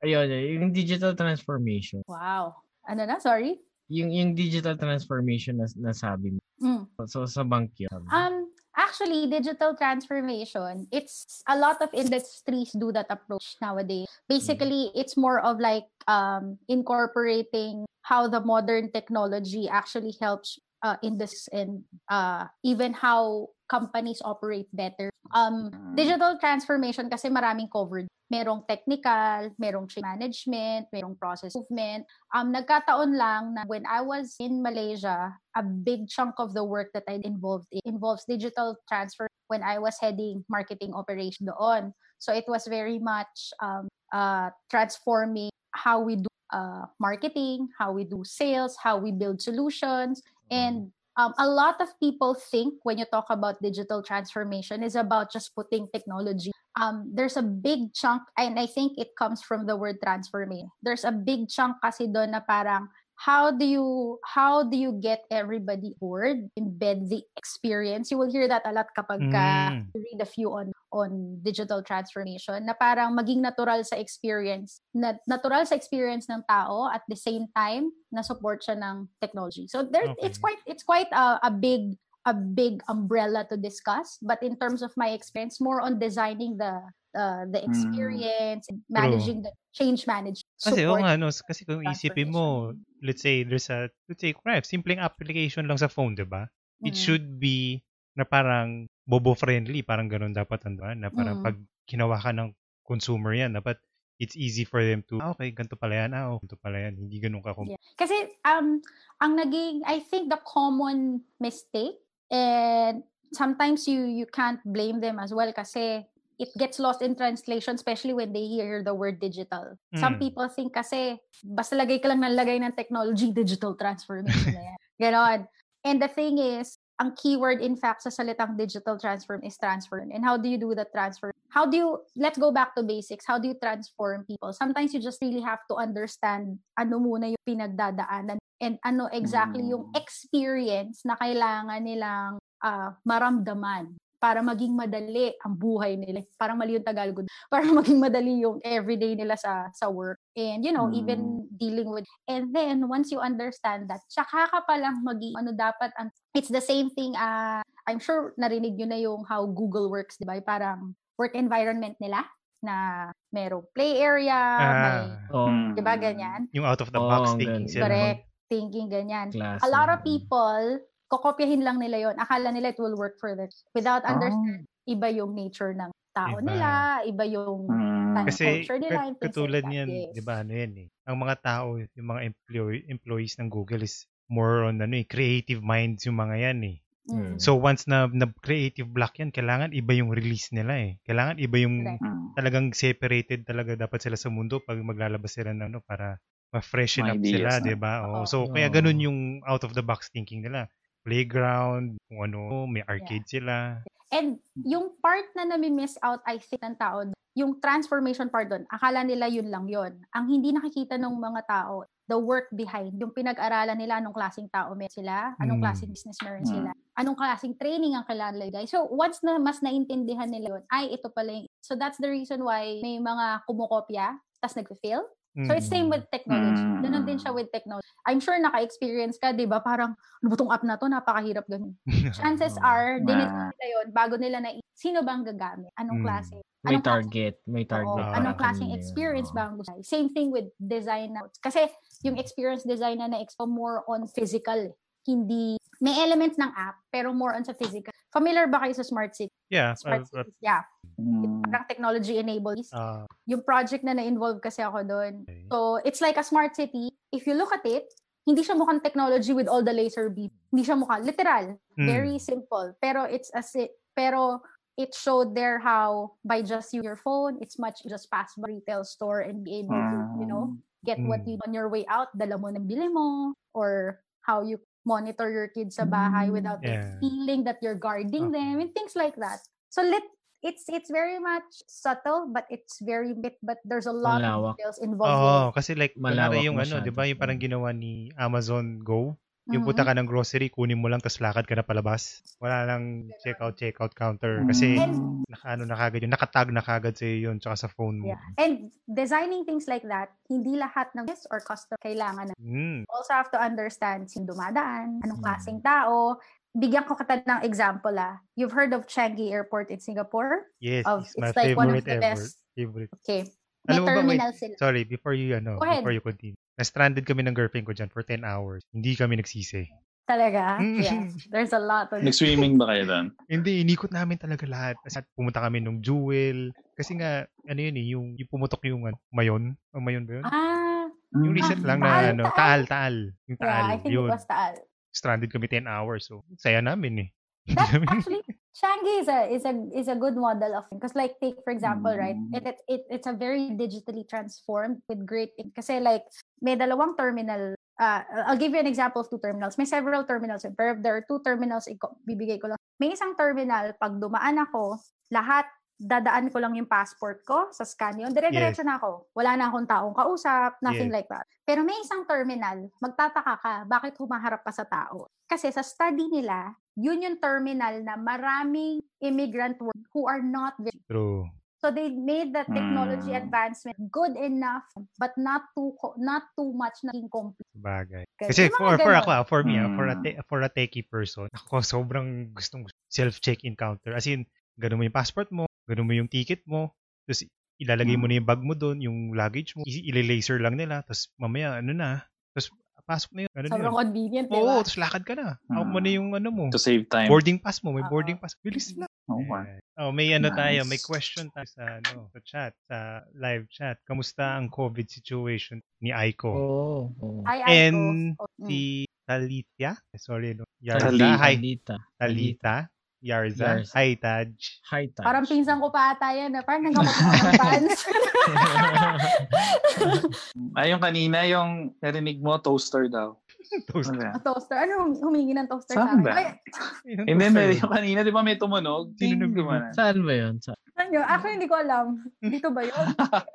Ayun, yung digital transformation. Wow. Ano na? Sorry? Yung, yung digital transformation na nasabi mo. Mm. So, sa bank yun. Um, actually, digital transformation, it's a lot of industries do that approach nowadays. Basically, it's more of like um, incorporating how the modern technology actually helps uh, industries and uh, even how companies operate better. Um, digital transformation kasi maraming covered. Merong technical, merong change management, merong process movement. Um, nagkataon lang na when I was in Malaysia, a big chunk of the work that I involved in involves digital transfer when I was heading marketing operation doon. So it was very much um, uh, transforming how we do uh, marketing, how we do sales, how we build solutions, and um, a lot of people think when you talk about digital transformation is about just putting technology. Um, there's a big chunk, and I think it comes from the word transformation. There's a big chunk kasi doon na parang how do you how do you get everybody board embed the experience. You will hear that a lot kapag ka Mm. you read a few on on digital transformation na parang maging natural sa experience na, natural sa experience ng tao at the same time na support siya ng technology. So there it's Okay. quite it's quite a, a big a big umbrella to discuss. But in terms of my experience more on designing the uh, the experience managing the change management Kasi oo support nga, no, kasi kung isipin mo, let's say, there's a, let's say, kunwari, simpleng application lang sa phone, di ba? It Mm. should be na parang bobo-friendly, parang ganun dapat ang na parang Mm. pag ginawa ka ng consumer yan, dapat it's easy for them to, ah, okay, ganito pala yan, ah, oh, ganito pala yan, hindi ganun ka Yeah. Kasi um ang naging I think the common mistake and sometimes you you can't blame them as well kasi it gets lost in translation especially when they hear the word digital. Some Mm. people think kasi basta lagay ka lang ng lagay ng technology digital transformation na yan. Ganon. And the thing is, ang keyword in fact sa salitang digital transform is transform. And how do you do that transfer? How do you, let's go back to basics. How do you transform people? Sometimes you just really have to understand ano muna yung pinagdadaanan and ano exactly yung Mm. experience na kailangan nilang ah, maramdaman para maging madali ang buhay nila. Parang mali yung Tagalog. Para maging madali yung everyday nila sa sa work. And you know, even dealing with and then once you understand that, tsaka ka palang maging ano dapat ang it's the same thing uh, I'm sure narinig nyo na yung how Google works, di ba? Parang work environment nila na merong play area, may, Ah, Oh, Mm. di ba ganyan? yung out of the box Oo, thinking. Correct. Thinking ganyan. class. A lot of people, kokopyahin lang nila yon Akala nila it will work for them. Without Ah. understanding, iba yung nature ng tao Iba. nila, iba yung Mm. Time Kasi culture nila, things katulad niyan, Yes. 'di ba, ano 'yan eh. Ang mga tao, yung mga employee, employees ng Google is more on ano eh, creative minds yung mga 'yan eh. Mm. So once na, na creative block 'yan, kailangan iba yung release nila eh. Kailangan iba yung Correct. Mm. talagang separated talaga dapat sila sa mundo pag maglalabas sila ng ano para ma-freshen up ideas sila. 'di ba? Oo. So kaya ganun yung out of the box thinking nila. Playground, kung ano, may arcade sila. And yung part na nami-miss out, I think, ng tao, yung transformation part doon, akala nila yun lang yun. Ang hindi nakikita ng mga tao, the work behind, yung pinag-aralan nila, anong klaseng tao meron sila, anong Mm. klaseng business meron Mm. sila, anong klaseng training ang kailangan nila. So, once na mas naintindihan nila yun, ay, ito pala yung... So, that's the reason why may mga kumukopya, tas nag-fail. So, it's same Mm. with technology. Mm. Ganun din siya with technology. I'm sure naka-experience ka, di ba? Parang, ano ba tong app na to? Napakahirap ganun. Chances Oo. are, dinit Ah. nila yun bago nila na sino bang gagamit? Anong Mm. klase? May Anong target. May Oo, target. Ah. anong klaseng experience Oo. ba ang gusto? Same thing with design na. Kasi yung experience design na na-expo more on physical. Hindi, may elements ng app, pero more on sa physical. Familiar ba kayo sa Smart City? Yeah. Smart uh, cities, yeah. Mm. Parang technology enabled. uh, Yung project na na-involve kasi ako doon. okay. So, it's like a smart city. If you look at it, hindi siya mukhang technology with all the laser beam. Hindi siya mukhang, literal, Mm. very simple. Pero it's a pero it showed there how by just your phone, it's much just pass by retail store and be able to, you know, get what Mm. you on your way out, dala mo ng bili mo, or how you monitor your kids sa bahay without them Yeah. feeling that you're guarding them Okay. and things like that. So let it's it's very much subtle, but it's very bit, but there's a lot Malawak. of details involved. Oo, kasi like, Malawak yung ano, di ba, yung parang ginawa ni Amazon Go, yung punta ka ng grocery, kunin mo lang, tapos lakad ka na palabas. Wala lang checkout, checkout counter. Kasi, Mm. naka, ano na kagad yun, nakatag na kagad sa'yo yun, tsaka sa phone mo. Yeah. And designing things like that, hindi lahat ng guest or customer kailangan na. Mm. Also have to understand sino dumadaan, anong Mm. klaseng tao. Bigyan ko kita ng example ah. You've heard of Changi Airport in Singapore? Yes, Of- it's my it's like one of favorite the ever. best. Favorite. Okay. May Alam mo ba, wait, terminal sila. sorry, before you, ano, before you continue. Na-stranded kami ng girlfriend ko dyan for 10 hours. Hindi kami nagsisi. Talaga? Mm. Yeah. There's a lot of Nag-swimming ba kayo doon? Hindi, inikot namin talaga lahat. At pumunta kami nung Jewel. Kasi nga, ano yun eh, yung, yung pumutok yung ano, mayon. O mayon ba yun? Ah, yung recent ah, lang Taal, na ano, Taal. taal, taal. Yung taal, yeah, I think yun. it was Taal. Stranded kami 10 hours. So, saya namin eh. That actually, Changi is a is a is a good model of because like take for example, right? Mm. It, it it it's a very digitally transformed with great kasi like may dalawang terminal. Uh, I'll give you an example of two terminals. May several terminals, pero there are two terminals. Iko, bibigay ko lang. May isang terminal, pag dumaan ako, lahat dadaan ko lang yung passport ko sa scan yun. Dire-diretso na ako. Wala na akong taong kausap, nothing Yes. like that. Pero may isang terminal, magtataka ka, bakit humaharap pa sa tao? Kasi sa study nila, yun yung terminal na maraming immigrant workers who are not very True. So they made the technology Mm. advancement good enough but not too not too much na incomplete. Bagay. Kasi Kasi for, for ako, for me, ah, for a, Mm. te- for a techie person, ako sobrang gustong self-check-in counter. As in, ganun mo yung passport mo, ganun mo yung ticket mo, tapos ilalagay mo na yung bag mo doon, yung luggage mo, ile-laser lang nila, tapos mamaya, ano na, tapos pasok na yun. Ano na Sobrang yun. convenient, di Oo, tapos lakad ka na. Hawak mo na Mm. yung ano mo. To save time. Boarding pass mo, may boarding pass. Bilis lang. Okay. Oh, may ano tayo, may Nice. question tayo sa ano, sa chat, sa live chat. Kamusta ang COVID situation ni Aiko? Oo. oo. Ay, ay, And ko. Mm. si Talitya, sorry no, Yarza, Talita. hi, Talita. Talita, Yarza, Yarza. hi Taj. Hi, Taj. Parang pinsan ko pa ata yan. ah. Parang ng fans. Ay, yung kanina, yung narinig mo, toaster daw. Toast. Ano toaster. Ano humingi ng toaster Saan sa akin? ba? Ay, And then, may, yung kanina, di ba may tumunog? Nag- gumana. Saan ba yun? Sa- Saan yun? Actually, hindi ko alam. Dito ba yun?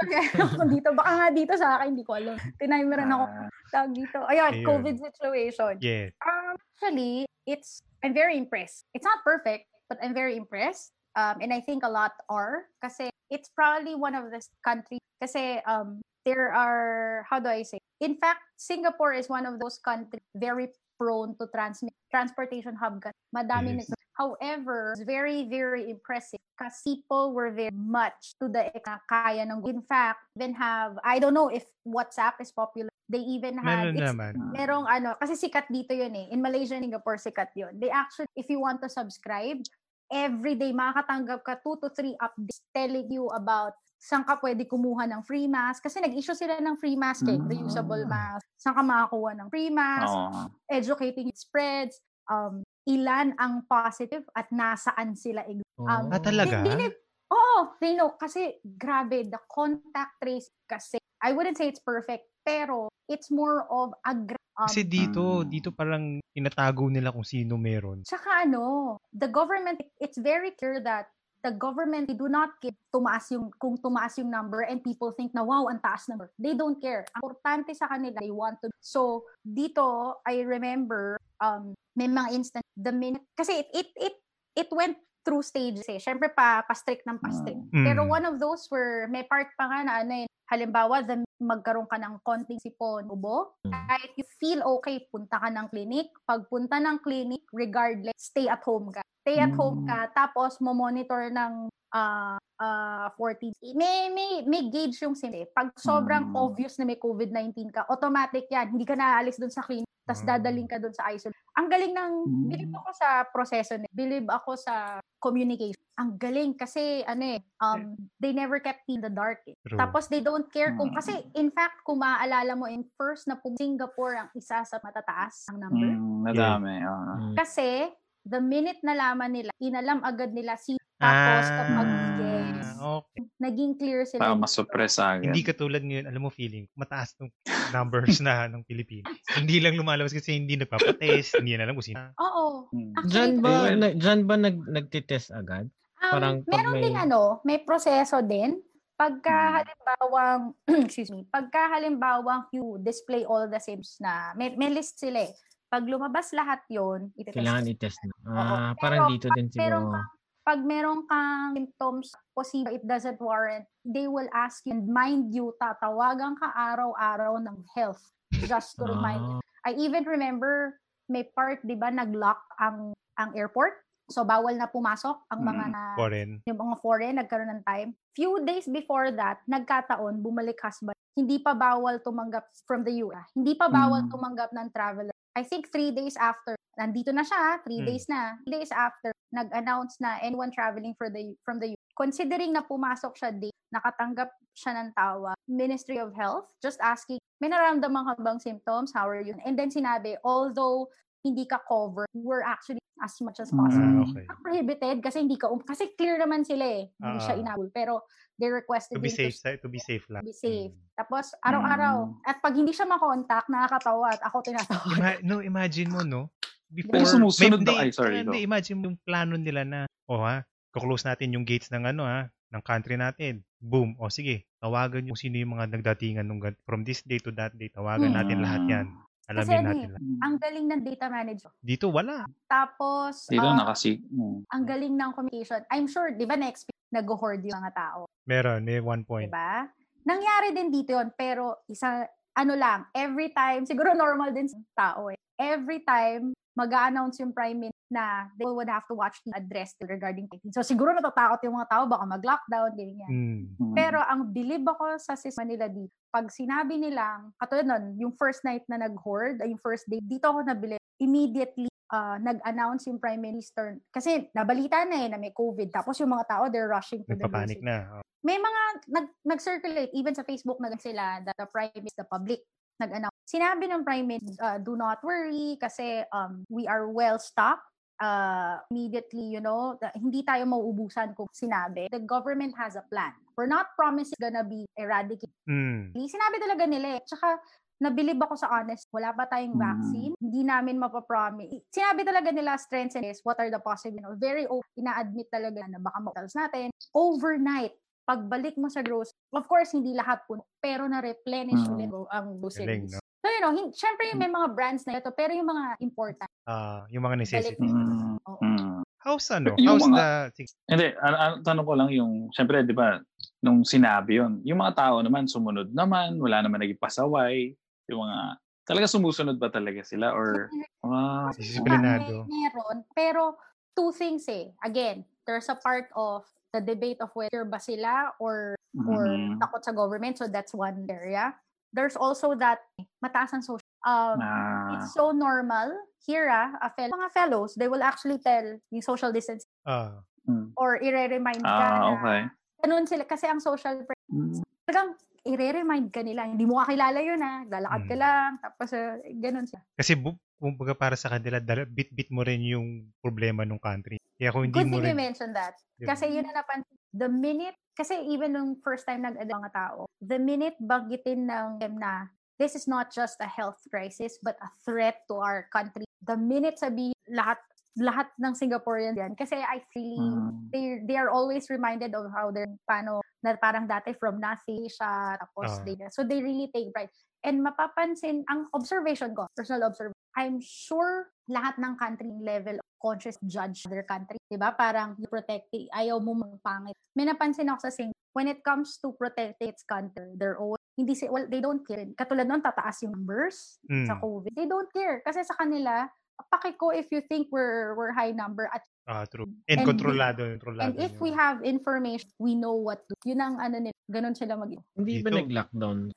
Kung dito. Baka nga dito sa akin, hindi ko alam. Tinimeran ako. Ah, Tawag dito. Ayun, Ayun. COVID situation. Yes. Um, actually, it's, I'm very impressed. It's not perfect, but I'm very impressed. Um, and I think a lot are. Kasi it's probably one of the countries. Kasi um, there are, how do I say? In fact, Singapore is one of those countries very prone to transmit transportation hub. Madami Yes. However, it's very, very impressive because people were very much to the kaya ng In fact, even have, I don't know if WhatsApp is popular. They even have, Meron naman. merong ano, kasi sikat dito yun eh. In Malaysia, Singapore, sikat yun. They actually, if you want to subscribe, every day makakatanggap ka 2 to 3 updates telling you about saan ka pwede kumuha ng free mask. Kasi nag-issue sila ng free mask eh, Mm. reusable mask. Saan ka makakuha ng free mask, oo. educating spreads, um, ilan ang positive at nasaan sila. ig- Um, Ah, talaga? Di- di- Oo, they know. Kasi grabe, the contact trace kasi, I wouldn't say it's perfect, pero it's more of a gra- um, Kasi dito, Mm. dito parang tinatago nila kung sino meron. Tsaka ano, the government, it's very clear that the government they do not care tumaas yung kung tumaas yung number and people think na wow ang taas number they don't care ang importante sa kanila they want to so dito I remember um may mga instant the minute kasi it it it, it went through stages eh. Syempre pa, pa-strict ng pa-strict. Mm. Pero one of those were, may part pa nga na ano eh, halimbawa, the, magkaroon ka ng konting sipon, ubo, Mm. kahit you feel okay, punta ka ng clinic. Pag punta ng clinic, regardless, stay at home ka. Stay at home Mm. ka, tapos mo-monitor ng uh, uh, 14. May, may, may gauge yung sinde. Pag sobrang Mm. obvious na may COVID-19 ka, automatic yan. Hindi ka naaalis dun sa clinic, tapos Ah. dadaling ka dun sa isolation. Ang galing ng, Mm. believe ako sa proseso na, believe ako sa communication. Ang galing kasi ano eh, um, they never kept me in the dark eh. True. Tapos they don't care kung, Mm. kasi in fact, kung maaalala mo in first na pum- Singapore ang isa sa matataas ang number. Mm, madami. oo. Mm. Kasi the minute nalaman nila, inalam agad nila si tapos kapag yes, Ah, okay. naging clear sila. Para masuppress agad. Hindi katulad ngayon, alam mo feeling, mataas ng numbers na ng Pilipinas. hindi lang lumalabas kasi hindi nagpapatest, hindi na alam kung sino. Oo. Mm. Actually, Diyan ba, na, diyan ba nag, nagtitest agad? Um, Parang meron may- din ano, may proseso din. Pagka Mm. halimbawang, excuse me, pagka halimbawang you display all the symptoms na, may, may list sila eh. Pag lumabas lahat yon itetest. Kailangan i-test na. Ah, Oo. parang Pero dito din meron siguro. kang- Pag meron kang symptoms, possible it doesn't warrant, they will ask you, and mind you, tatawagan ka araw-araw ng health just to remind you. Ah, I even remember may part, di ba, nag-lock ang, ang airport. So, bawal na pumasok ang mga Mm, na, Foreign. yung mga foreign, nagkaroon ng time. Few days before that, nagkataon, bumalik husband. Hindi pa bawal tumanggap from the US. Hindi pa bawal Mm. tumanggap ng traveler. I think three days after, nandito na siya, three Mm. days na. Three days after, nag-announce na anyone traveling for the from the US. Considering na pumasok siya day, nakatanggap siya ng tawa, Ministry of Health, just asking, may nararamdaman ka bang symptoms? How are you? And then sinabi, although hindi ka covered, we're actually as much as possible Ah, Mm. okay. not prohibited kasi hindi ka um, kasi clear naman sila eh. Hindi siya Ah. inabol pero they requested To be safe, sa- to be safe lang. be safe. Mm. Tapos araw-araw Mm. at pag hindi siya makontak, nakakatawa at ako tinatawag. Ima- no, imagine mo, no? Before, Pero sumusunod may- na- hindi, ay, sorry, Hindi, go. imagine mo yung plano nila na, oh ha, kuklose natin yung gates ng ano ha, ng country natin. Boom. O sige, tawagan yung sino yung mga nagdatingan nung from this day to that day. Tawagan Hmm. natin lahat yan. Kasi Alamin ano natin eh, lahat. Mm. Ang galing ng data manager. Dito wala. Tapos Dito ah, nakasi. Mm. ang galing ng communication. I'm sure, 'di ba, next nag-hoard yung mga tao, Meron, may one 'di point. ba? Nangyari din dito 'yon, pero isa ano lang, every time, siguro normal din sa tao eh. Every time mag-announce yung prime minister na they would have to watch the address regarding 19. So siguro natatakot yung mga tao baka mag-lockdown ganyan. Mm. Mm. Pero ang bilib ako sa system nila dito, pag sinabi nilang, katulad nun, yung first night na nag-hoard, yung first day, dito ako nabili, immediately uh, nag-announce yung Prime Minister. Kasi nabalita na eh na may COVID. Tapos yung mga tao, they're rushing to the Nagpapanik grocery. na. Oh. May mga nag, nag-circulate, even sa Facebook na sila, that the Prime Minister, the public, nag-announce. Sinabi ng Prime Minister, uh, do not worry kasi um, we are well stocked. Uh, immediately, you know, hindi tayo mauubusan kung sinabi. The government has a plan. We're not promising gonna be eradicated. Mm. Sinabi talaga nila eh. Tsaka, nabilib ako sa honest, wala pa tayong Mm. vaccine, hindi namin mapapromise. Sinabi talaga nila strengths and is what are the possible, you know, very open, ina-admit talaga na baka motels natin. Overnight, pagbalik mo sa grocery, of course, hindi lahat puno, pero na-replenish Mm. ulit ang Galing, groceries. No? So, you know, hin- syempre may mga brands na ito, pero yung mga important, Ah, yung mga necessities. Balik. Mm. oo. Mm. How's ano? Yung How's mga- the... Hindi, ano, ano, tanong ko lang yung, syempre, di ba, nung sinabi yon yung mga tao naman, sumunod naman, wala naman naging pasaway, yung mga, talaga sumusunod ba talaga sila or, ah, Disiplinado. May, meron, pero two things eh. Again, there's a part of the debate of whether ba sila or or mm, takot sa government. So that's one area. There's also that mataas ang social. Um, ah, it's so normal. Here, ah, a fel- mga fellows, they will actually tell yung social distance Ah, mm, or i-remind ka ah, na okay. ganun sila. Kasi ang social pre- Mm, talagang i-remind ka nila. Hindi mo kakilala yun ah. Lalakad ka Mm. lang. Tapos uh, ganun sila. kasi bu- kumbaga para sa kanila, bit-bit mo rin yung problema ng country. Kaya kung hindi Good mo rin... mentioned that. Diba? Kasi yun na napansin. The minute, kasi even nung first time nag mga tao, the minute bagitin ng them na this is not just a health crisis but a threat to our country. The minute sabi lahat lahat ng Singaporean yan. Kasi I really, Mm. they, they are always reminded of how they're, paano, na parang dati from nothing siya, tapos Ah. they, so they really take pride. And mapapansin, ang observation ko, personal observation, I'm sure lahat ng country level of conscious judge their country. 'di ba Parang you protect, it, ayaw mo pangit. May napansin ako sa Singapore, when it comes to protecting its country, their own, hindi si, well, they don't care. Katulad nun, tataas yung numbers sa Mm. COVID. They don't care. Kasi sa kanila, paki ko if you think we're we're high number at Ah, true. And, And- kontrolado, kontrolado. and if we yun. have information, we know what to. Yun ang ano nila. Ganun sila mag Hindi ba nag-lockdown?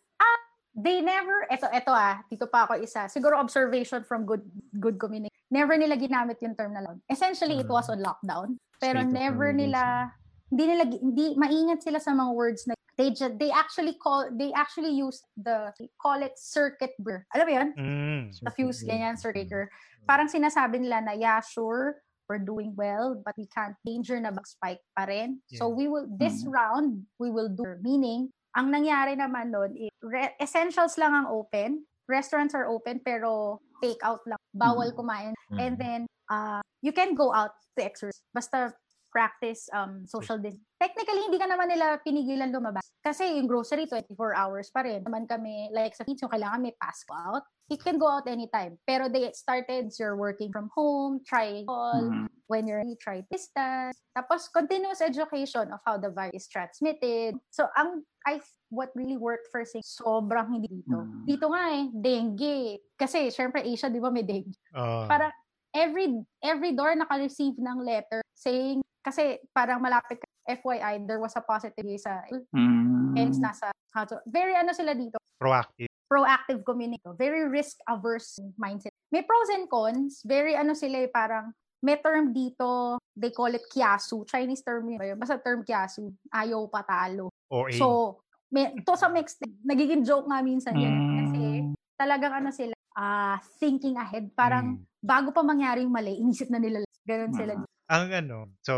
They never, eto, eto ah, dito pa ako isa. Siguro observation from good good community. Never nila ginamit yung term na lockdown. Essentially, it Mm. was on lockdown. Pero State never nila, hindi nila, hindi, maingat sila sa mga words na they just, they actually call, they actually use the, call it circuit breaker. Alam mo yun? Mm. The fuse, ganyan, circuit breaker. Parang sinasabi nila na, yeah, sure, we're doing well, but we can't danger na mag-spike pa rin. So Yeah. we will, this Mhm. round, we will do, meaning, ang nangyari naman is, re- essentials lang ang open, restaurants are open, pero take out lang. Bawal Mhm. kumain. Mhm. And then, uh, you can go out to exercise. Basta practice um, social distancing. Technically, hindi ka naman nila pinigilan lumabas. Kasi yung grocery, 24 hours pa rin. Naman kami, like sa kids, yung kailangan may pass out. You can go out anytime. Pero they started, you're working from home, try all, Mm. when you're you try distance. Tapos, continuous education of how the virus is transmitted. So, ang, I, what really worked for Sing, sobrang hindi dito. Mm. Dito nga eh, dengue. Kasi, syempre, Asia, di ba, may dengue. Ah, Parang, every, every door naka-receive ng letter saying, kasi parang malapit ka, FYI, there was a positive case sa, Mm. hence nasa, how to, very ano sila dito, proactive. proactive community, very risk-averse mindset. May pros and cons, very ano sila eh, parang, may term dito, they call it kiasu, Chinese term yun, basta term kiasu, ayaw patalo. Or a, So, may, to some extent, nagiging joke nga minsan yun. Kasi, Mm. talagang ano sila, ah thinking ahead, parang, Mm. bago pa mangyaring mali, inisip na nila. Ganun sila. Mm. ang ano, so,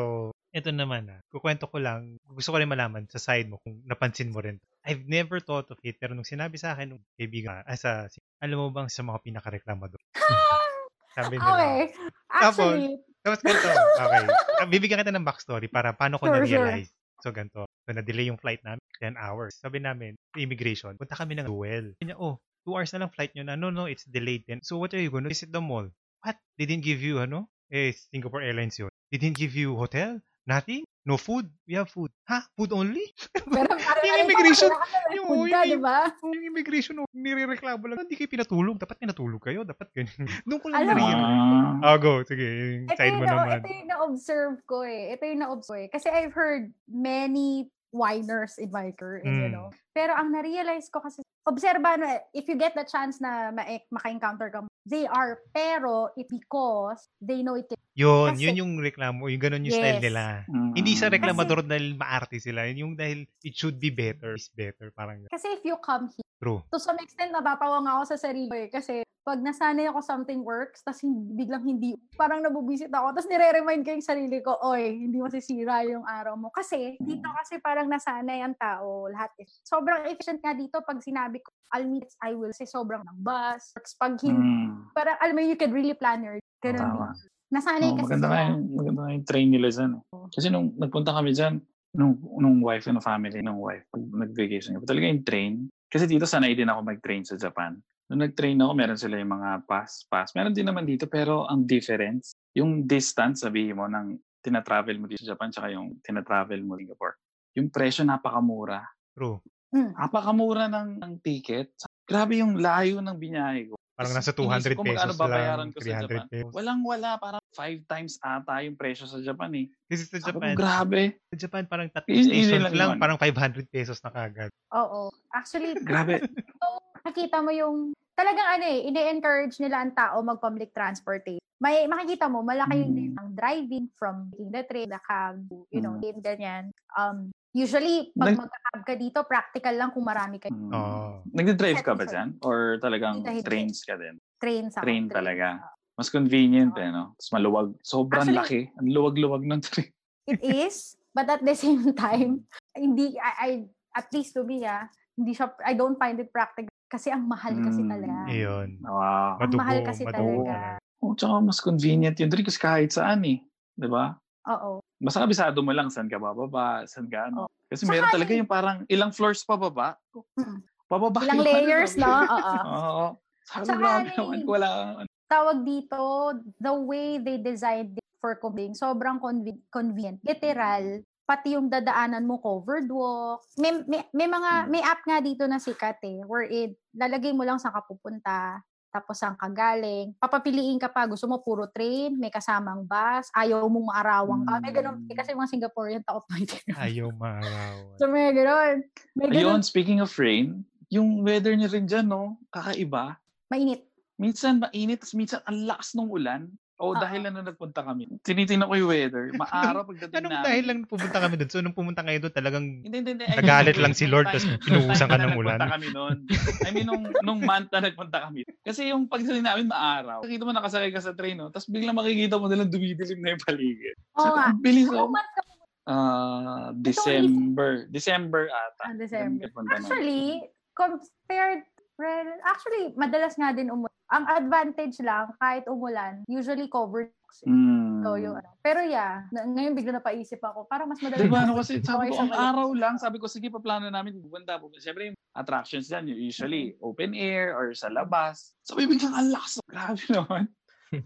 ito naman ah, kukwento ko lang, gusto ko rin malaman sa side mo kung napansin mo rin. I've never thought of it, pero nung sinabi sa akin ng kaibigan, ah, sa, alam mo bang sa mga pinakareklamo doon? Sabi nila, Okay. Actually, Tapos ganito, okay. Bibigyan kita ng backstory para paano ko Sure, na-realize. So ganito, so na-delay yung flight namin, 10 hours. Sabi namin, immigration, punta kami ng duel. Sabi niya, oh, 2 hours na lang flight nyo na. No, no, it's delayed then. So what are you gonna do? Visit the mall. What? They didn't give you, ano? Eh, Singapore Airlines yun. They didn't give you hotel? Nothing? No food? We have food. Ha? Food only? pero parang Yung immigration, yung- food yung- ka, di ba? yung immigration, oh, nire-reklamo lang. Hindi kayo pinatulog. Dapat pinatulog kayo. Dapat ganyan. Doon ko lang Alam nare-realize. Ah. Oh, go. Sige, yung side mo na, naman. ito yung na-observe ko eh. Ito yung na-observe ko eh. Kasi I've heard many whiners in my career, and, you Mm. know. Pero ang na-realize ko kasi, obserba, no, eh, if you get the chance na ma- maka-encounter ka, they are, pero it because they know it. Yun, Kasi- yun yung reklamo. Yung ganun yung style Yes. nila. Mm. Hindi sa reklamador dahil maarte sila. Yung dahil it should be better. Is better. Parang. Kasi if you come here, true. to some extent, natatawa nga ako sa sarili ko eh. Kasi pag nasanay ako something works, tapos biglang hindi, parang nabubisit ako, tapos nire-remind ko yung sarili ko, oy, hindi masisira yung araw mo. Kasi, dito kasi parang nasanay ang tao, lahat. Eh. Sobrang efficient nga dito pag sinabi ko, I'll meet, I will say sobrang ng bus. Pag hindi, Mm. parang alam mo, you can really plan your, ganun Tama. dito. Nasanay Oh, kasi maganda sila. yung, maganda nga yung train nila dyan. eh. Kasi nung nagpunta kami dyan, nung, nung wife and family, nung wife, pag nag-vacation talaga yung train. Kasi dito sanay din ako mag-train sa Japan. Nung nag-train ako, meron sila yung mga pass, pass. Meron din naman dito, pero ang difference, yung distance, sabihin mo, ng tinatravel mo dito sa Japan, tsaka yung tinatravel mo Singapore. Yung presyo napakamura. True. Mm. Napakamura ng, ng ticket. Grabe yung layo ng binyahe ko. Parang nasa 200 inisip ko magkano pesos babayaran lang. ko sa 300 Japan. pesos. Walang wala, parang five times ata yung presyo sa Japan eh. This is sa Japan. grabe. Sa Japan, parang tatlong stations lang lang. Parang 500 pesos na kagad. Oo. Actually, Grabe. nakita mo yung talagang ano eh, ini-encourage nila ang tao mag-public transportation. May makikita mo malaki yung Mm. ang driving from taking the train, the cab, you know, Mm. din ganyan. Um usually pag Nag- magka-cab ka dito, practical lang kung marami kayo. Mm. Oo. Nagde-drive ka ba dyan? Or talagang trains ka din? Train sa Train talaga. Mas convenient eh, no? Mas maluwag. Sobrang Actually- laki. Ang luwag-luwag ng train. It is, but at the same time, hindi I, I at least to me ah, hindi siya I don't find it practical kasi ang mahal kasi Mm. talaga. Ayun. Wow. Ang mahal Madugo, kasi madugo talaga. Oh, tsaka mas convenient yun kasi kahit saan eh. Di ba? Oo. Basta kabisado mo lang saan ka bababa, saan ka ano. Kasi Tsaka meron talaga yung- parang ilang floors pa baba. Mm. Pababa Ilang yung ano, layers, no? Oo. Oo. Sabi Tsaka ko, ano naman, eh, wala. Tawag dito, the way they designed it for cooking, sobrang conven- convenient. Literal, pati yung dadaanan mo covered walk. May, may, may mga, Hmm. may app nga dito na sikat eh, wherein lalagay mo lang sa kapupunta, tapos saan ka galing. Papapiliin ka pa, gusto mo puro train, may kasamang bus, ayaw mong maarawang ka. May ganun, Hmm. kasi mga Singaporean takot na ito. Ayaw maarawan. so may ganun. May ganun. Ayun, speaking of rain, yung weather niya rin dyan, no? Kakaiba. Mainit. Minsan mainit, tapos minsan ang lakas ng ulan. O Oo. dahil na nagpunta kami. Tinitingnan ko yung weather. Maaraw pagdating Anong namin. dahil lang pupunta kami doon? So, nung pumunta kayo doon, talagang Hindi, hindi, hindi. I mean, Nagalit nung- lang si nung Lord, tapos nung pinuhusan ka ng ulan. Nagpunta kami noon. I mean, nung, nung month na nagpunta kami. Kasi yung pagdating namin maaraw. Nakita mo nakasakay ka sa train, no? Tapos biglang makikita mo nilang dumidilim na yung paligid. Oo ko, nga. ang bilis, Anong oh. month ka Ah, December. December ata. Ah, December. Actually, compared, well, actually, madalas nga din umulan. Ang advantage lang, kahit umulan, usually covered. Mm. So, yung ano. Pero yeah, na, ngayon bigla napaisip ako, parang mas madali. Diba, ano kasi sabi ko, ang araw lang, sabi ko, sige, paplano namin, pupunta. Siyempre, yung attractions dyan, usually open air or sa labas. Sabi, biglang ang lakas. Grabe naman.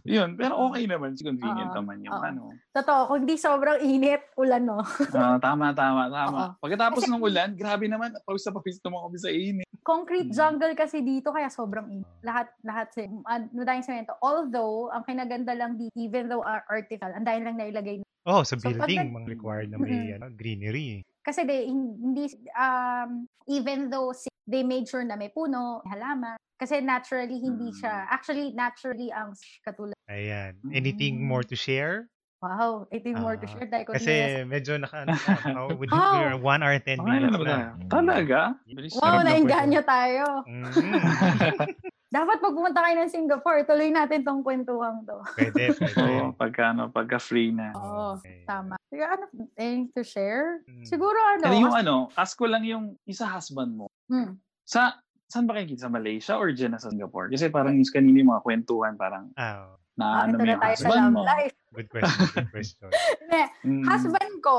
Yun, pero okay naman. Convenient Oo, naman yung oo. ano. Totoo, kung di sobrang init, ulan, no? Ah, tama, tama, tama. Oo. Pagkatapos ng ulan, grabe naman, pawis na pawis naman kami sa init. Concrete Mm. jungle kasi dito, kaya sobrang init. Lahat, lahat, uh, madaming semento. Although, ang kinaganda lang dito, even though are artificial, ang dahil lang nailagay Oh, sa So, pag building, mga required na may ano, greenery. Kasi they, hindi, um, even though si- they made sure na may puno, may halaman, kasi naturally, hindi Mm. siya, actually, naturally, ang katulad, Ayan. Anything more to share? wow, it is more to Ah, share. Dahil ko Kasi medyo naka, ano, na, oh, we Wow. we're 1 hour 10 Okay na minutes ba tayo? na. Talaga? Bilis wow, nainganyo tayo. Mm, Dapat pag pumunta kayo ng Singapore, tuloy natin tong kwentuhang to. pwede, pwede. Oo, pagka, ano, pagka free na. Oo, Okay. tama. Sige, ano, anything to share? Mm. Siguro ano, Pero yung ano, ask ko lang yung isa husband mo. hmm, Sa, saan ba kayo kita? Sa Malaysia or dyan na sa Singapore? Kasi parang yung kanina yung mga kwentuhan, parang Ah, ah, na ano yung tayo sa husband mo. life. good question, good question. Hindi, Mm. husband ko,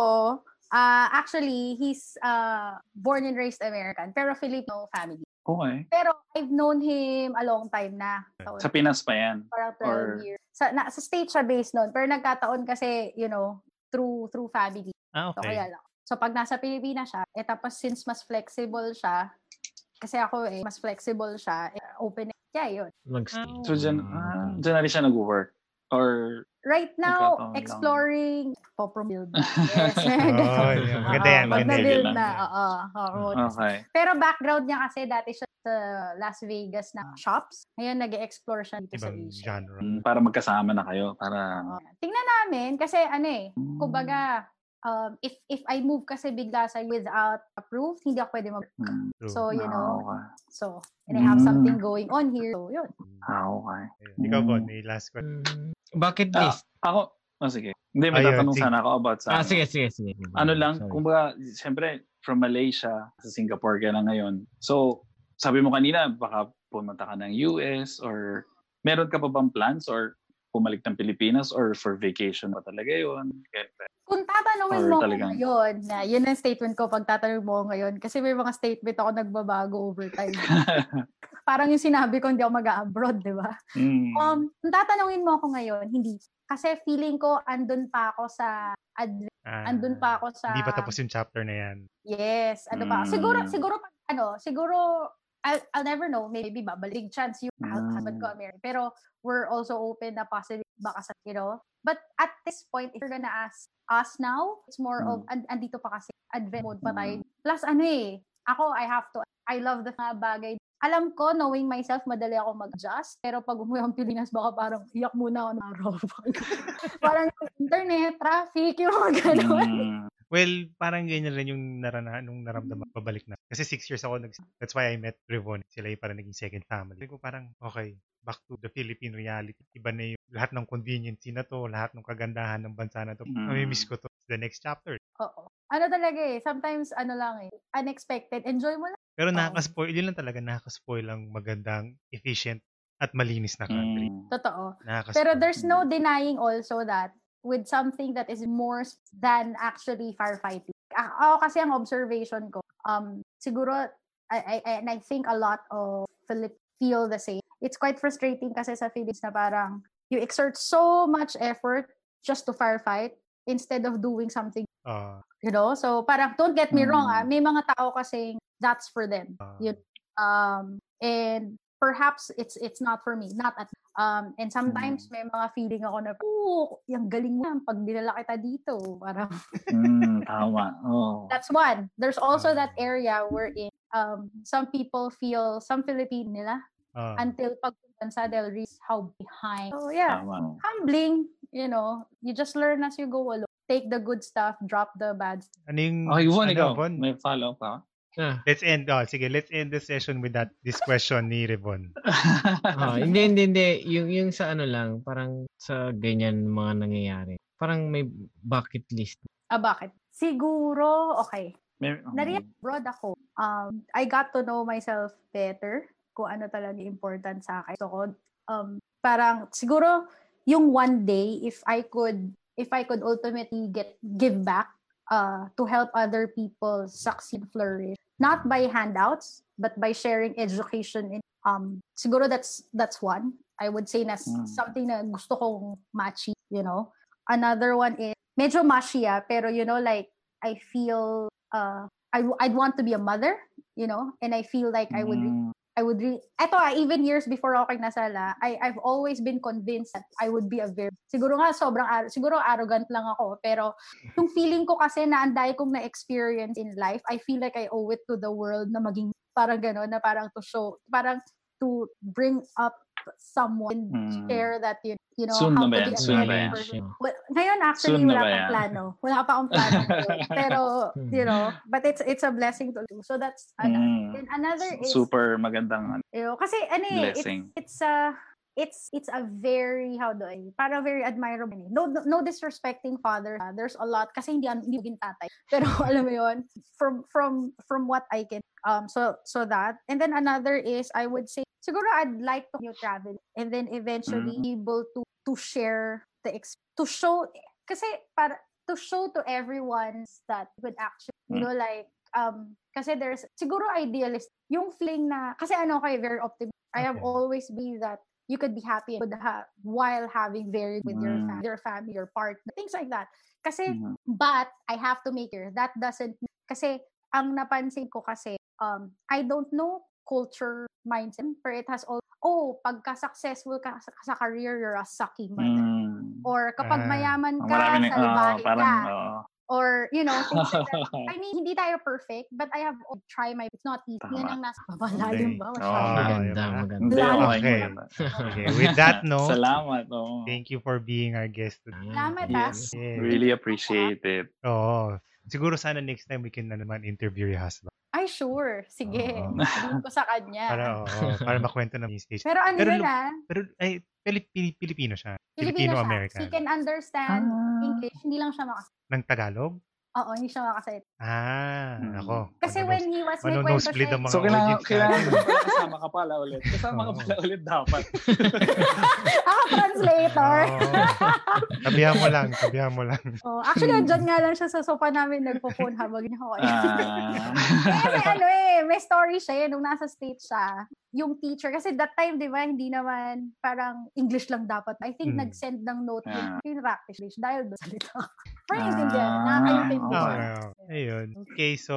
ah actually, he's uh, born and raised American, pero Filipino family. Okay. Pero I've known him a long time na. So, Sa Pinas pa yan. parang 12 or- years. Sa, na, sa state siya based noon. Pero nagkataon kasi, you know, through through family. Ah, So, okay. kaya lang. So, pag nasa Pilipinas siya, eh tapos since mas flexible siya, kasi ako eh, mas flexible siya, eh, open, yeah, yun. Mag-stay. So dyan, ah, dyan na rin siya nag-work. Or, Right now, exploring Popro build. Yes. Oh, yeah. Maganda yan, maganda yan. na, oo. oo. okay. Pero background niya kasi dati siya sa Las Vegas na shops. Ngayon, nag-explore siya dito sa Ibang Asia. genre. Mm, Para magkasama na kayo. Para, Oo. Tingnan namin, kasi ano eh, kumbaga, um, if if I move kasi bigla sa without approved, hindi ako pwede mag Mm. So, you Ah, know, okay. so, and I have Mm. something going on here. So, yun. Ah, okay. Ayun. Ikaw, Bon, Mm. may last question. Mm, bucket Ah, list. ako, oh, sige. Hindi, may Ayun, tatanong sige. sana ako about sa... Ah, ano. sige, sige, sige. ano lang, Sorry. kumbaga, siyempre, from Malaysia, sa Singapore ka na ngayon. So, sabi mo kanina, baka pumunta ka ng US or meron ka pa bang plans or pumalik ng Pilipinas or for vacation pa talaga yun? Kung tatanungin Or mo talagang- ngayon, na yun ang statement ko pag tatanungin mo ngayon, kasi may mga statement ako nagbabago over time. Parang yung sinabi ko, hindi ako mag-abroad, di ba? mm. Um, kung tatanungin mo ako ngayon, hindi. Kasi feeling ko, andun pa ako sa, adv- Ah, andun pa ako sa, Hindi pa tapos yung chapter na yan. yes, ano pa. Siguro, Mm. siguro, pag, ano, siguro, I'll, I'll never know, maybe babalik chance yung Mm. husband ko American. Pero, we're also open na possibly baka sa, you know. But at this point, if you're gonna ask us now, it's more of, and, andito pa kasi, advent mode pa tayo. Plus, ano eh, ako, I have to, I love the mga bagay. Alam ko, knowing myself, madali ako mag-adjust. Pero pag umuwi ang Pilipinas, baka parang iyak muna ako ng araw. parang internet, traffic, yung mga ganun. Mm. Well, parang ganyan rin yung narana, nung naramdaman pabalik na. Kasi six years ako, nag, that's why I met Revon. Sila yung parang naging second family. Sabi ko parang, okay, back to the Philippine reality. Iba na yung lahat ng convenience na to, lahat ng kagandahan ng bansa na to. Mm. Mamimiss ko to. The next chapter. Oo. Ano talaga eh, sometimes ano lang eh, unexpected. Enjoy mo lang. Pero nakaka-spoil, yun lang talaga, nakaka-spoil ang magandang, efficient at malinis na country. Mm. Totoo. Pero there's no denying also that with something that is more than actually firefighting. A- Ako kasi ang observation ko, um, siguro, I, I, and I think a lot of Philippines feel the same. It's quite frustrating kasi sa Philippines na parang you exert so much effort just to firefight instead of doing something, Ah, you know? So parang, don't get me wrong, ah, Mm. may mga tao kasi that's for them. ah, Yun. um and perhaps it's it's not for me not at um and sometimes may mga feeling ako na oh yung galing mo pag dinala kita dito parang Mm, tama. Oh. that's one there's also that Ah. area wherein um some people feel some Filipino nila ah. until pag bansa they'll realize how behind so yeah Tama. humbling you know you just learn as you go along take the good stuff drop the bad stuff ano yung... Okay, Von, ano, ikaw. May follow pa? Ah, Let's end, oh, sige, let's end the session with that, this question ni Revon. ah, hindi, hindi, hindi. Yung, yung sa ano lang, parang sa ganyan mga nangyayari. Parang may bucket list. ah bakit siguro okay May, Nariyan abroad ako. Um, I got to know myself better kung ano talaga important sa akin. So, um, parang siguro yung one day if I could if I could ultimately get give back uh, to help other people succeed flourish not by handouts but by sharing education in um siguro that's that's one. I would say na Mm. something na gusto kong machi you know. Another one is medyo machi ah, pero you know like I feel uh I I'd want to be a mother, you know, and I feel like I would re- Mm, I would re- eto ah, even years before ako kay Nasala, I I've always been convinced that I would be a very siguro nga sobrang siguro arrogant lang ako, pero yung feeling ko kasi na ang dami kong na-experience in life, I feel like I owe it to the world na maging parang gano'n, na parang to show, parang to bring up someone, Mm. share that you, you know, Soon how na ba yan? Soon ba yan? Well, ngayon actually Soon wala yan? plano. Wala pa akong plano. Pero, you know, but it's it's a blessing to do. So that's ano. Mm. Then another is Super magandang ano, you know, kasi ano eh, it's, it's a it's it's a very how do I para very admirable eh. no, no no disrespecting father ah, there's a lot kasi hindi hindi maging tatay. Pero alam mo yon from from from what I can um so so that. And then another is I would say siguro I'd like to new travel and then eventually be able to to share the to show kasi para to show to everyone that would actually you know like um kasi there's siguro idealist yung feeling na kasi ano kay very optimistic I have always been that you could be happy with ha- while having very with your Mm. fam- your family your partner things like that kasi Mhm. but I have to make clear that doesn't kasi ang napansin ko kasi um I don't know culture mindset but it has all oh pagka successful ka sa, sa career you're a sucky mother Mm. or kapag Ah, mayaman ka na, salbahe oo, parang, ka oo. Or you know things like that I mean, hindi tayo perfect, but I have oh, try my it's not easy. Tama. ang nasa babalalim ba? Ah, Maganda, maganda. Okay. Okay. with that note, Salamat. oo. thank you for being our guest today. Salamat, ah. Yes. Yes. Really appreciate it. Oo. Siguro sana next time we can na naman interview your husband. Ay, sure. Sige. Sabihin ko sa kanya. Para, oo, para makwento na yung stage. Pero ano Pero yun ah? Pero, ay, Pilip, Pilip, Pilipino siya. Filipino siya. Filipino-American. He can understand Ah. English. Hindi lang siya makasalita. Ng Tagalog? Oo, hindi siya makasalita. Ah, Hmm. ako. Kasi Ano, when he was, may ano, kwento nosebleed siya. mga So, kailangan, kailangan kasama ka pala ulit. Kasama ka Oo. pala ulit dapat. Ako, translator. Oo. tabihan mo lang, tabihan mo lang. Oh, actually, andyan nga lang siya sa sofa namin nagpo-phone habang niya ako. Ah. Kasi ano eh, may story siya eh, nung nasa States siya, yung teacher, kasi that time, di ba, hindi naman parang English lang dapat. I think Mm. nag-send ng note Ah. yung practice English dahil doon salita. Intindihan, nakakayintindi okay. siya. Oh, ayun. Okay, so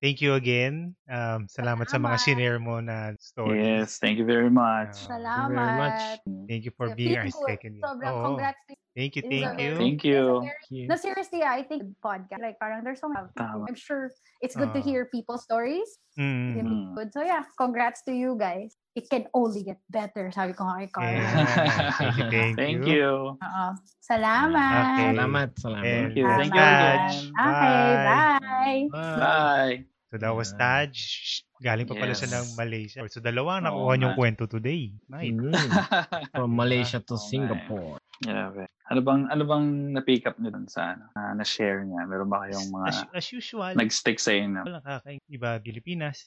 thank you again. Um, salamat, sa mga Salamat. shinare mo na stories. Yes, thank you very much. Ah, Salamat. very much. Thank you for Yeah, being our second. Sobrang Oo. congrats to you. Thank you, thank you. Thank you. very- No, seriously, I think podcast, like parang there's so much. I'm sure it's good to Ah. hear people's stories. Mm. It's Mm. good. So yeah, congrats to you guys. It can only get better, sabi ko kay Carla. Yeah. Thank you, thank, Thank you. you. Oo. Salamat. Okay. Salamat, salamat. And Thank you. Thank you. Okay, bye. Bye. Bye. So that was Taj. Galing pa pala siya Yes. ng Malaysia. So dalawa ang nakuha niyong nga. kwento today. Nice. Mm. From Malaysia to eh. Singapore. Grabe. Ano bang ano bang na-pick up niyo dun sa ano, ah, na-share niya? Meron ba kayong mga As, as usual, nag-stick sa inyo? walang kakain. Iba Pilipinas.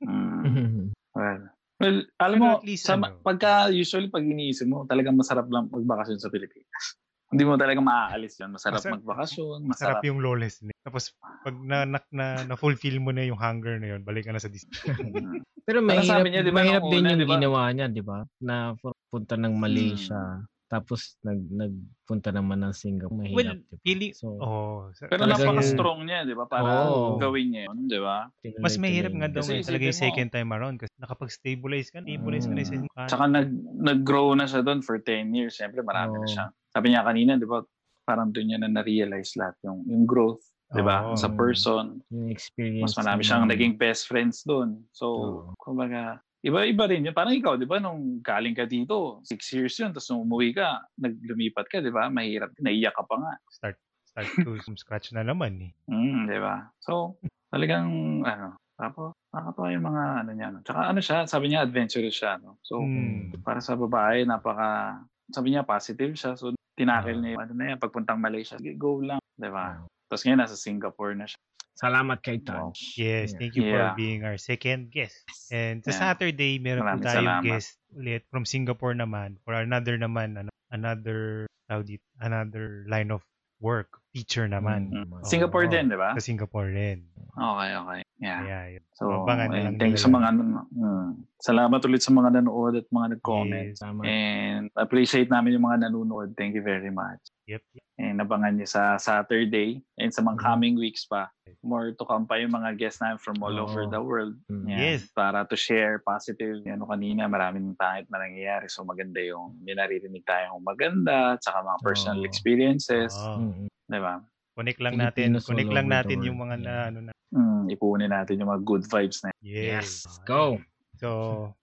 Mm, well, Well, alam Pero mo, at least sa, ano. pagka usually pag iniisip mo, talagang masarap lang magbakasyon sa Pilipinas. Hindi mo talaga maaalis yun. Masarap Masarap- magbakasyon, Masarap masarap. yung lawlessness. Tapos, pag na, na, na, na-fulfill mo na yung hunger na yun, balik ka na sa Disney. Mm. Pero mahirap, sabi niya, di ba, mahirap din una, yung di ba? ginawa niya, di ba? Na punta ng Malaysia, tapos nag nagpunta naman ng Singapore. Mahirap, Well, di ba? Feeling, So, oh, Pero napaka-strong niya, di ba? Para Oo. gawin niya yun, di ba? mas mahirap nga daw Kasi talaga yung second time around kasi nakapag-stabilize ka, stabilize ka na sa Mm. mukha. Tsaka nag, nag-grow na siya doon for 10 years. Siyempre, marami na Oo. siya. Sabi niya kanina, di ba? Parang doon niya na na-realize lahat yung, yung growth, di ba? Oo. Sa person. Yung experience. Mas marami siyang na- naging best friends doon. So, Oo. kumbaga, iba-iba rin yun. Parang ikaw, di ba, nung galing ka dito, six years yun, tapos nung umuwi ka, naglumipat ka, di ba? Mahirap, naiyak ka pa nga. Start, start to from scratch na naman eh. Mm, di ba? So, talagang, ano, tapos, nakakatawa yung mga, ano niya, no? Tsaka ano siya, sabi niya, adventurous siya, no? So, Hmm. para sa babae, napaka, sabi niya, positive siya. So, tinakil Ah. niya, ano na yan, pagpuntang Malaysia, go lang, di ba? Tapos ngayon, nasa Singapore na siya. Salamat kay Wow. Touch. Yes, thank you for Yeah. being our second guest. And sa Yeah. Saturday, meron po tayong salamat. guest ulit from Singapore naman for another naman, ano, another, tawag dito, another line of work, teacher naman. Mm. Oo. Singapore din, di ba? Sa Singapore rin. Okay, okay. Yeah. Kaya yun. So, Abangan na ayun, lang thank you nila sa mga, ano, mm, salamat ulit sa mga nanood at mga nag-comment. Yes. Tama. And appreciate namin yung mga nanonood. Thank you very much. Yep. And abangan niyo sa Saturday and sa mga Mhm. coming weeks pa. More to come pa yung mga guests namin from all Oo. over the world. Mm. Yan. Yes. Para to share positive. Ano kanina, maraming pangit na nangyayari. So maganda yung may naririnig tayong maganda at saka mga personal Oo. experiences. Oo. Mm-mm. Di ba? Connect lang natin, connect all lang natin yung mga na, ano na. Mm, ipunin natin yung mga good vibes na Yes. Yes. Go. So,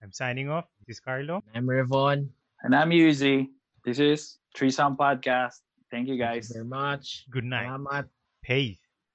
I'm signing off. This is Carlo. I'm Revon. And I'm Yuzi. This is Tree Sound Podcast. Thank you Thank guys. you very much. Good night. Salamat. Peace.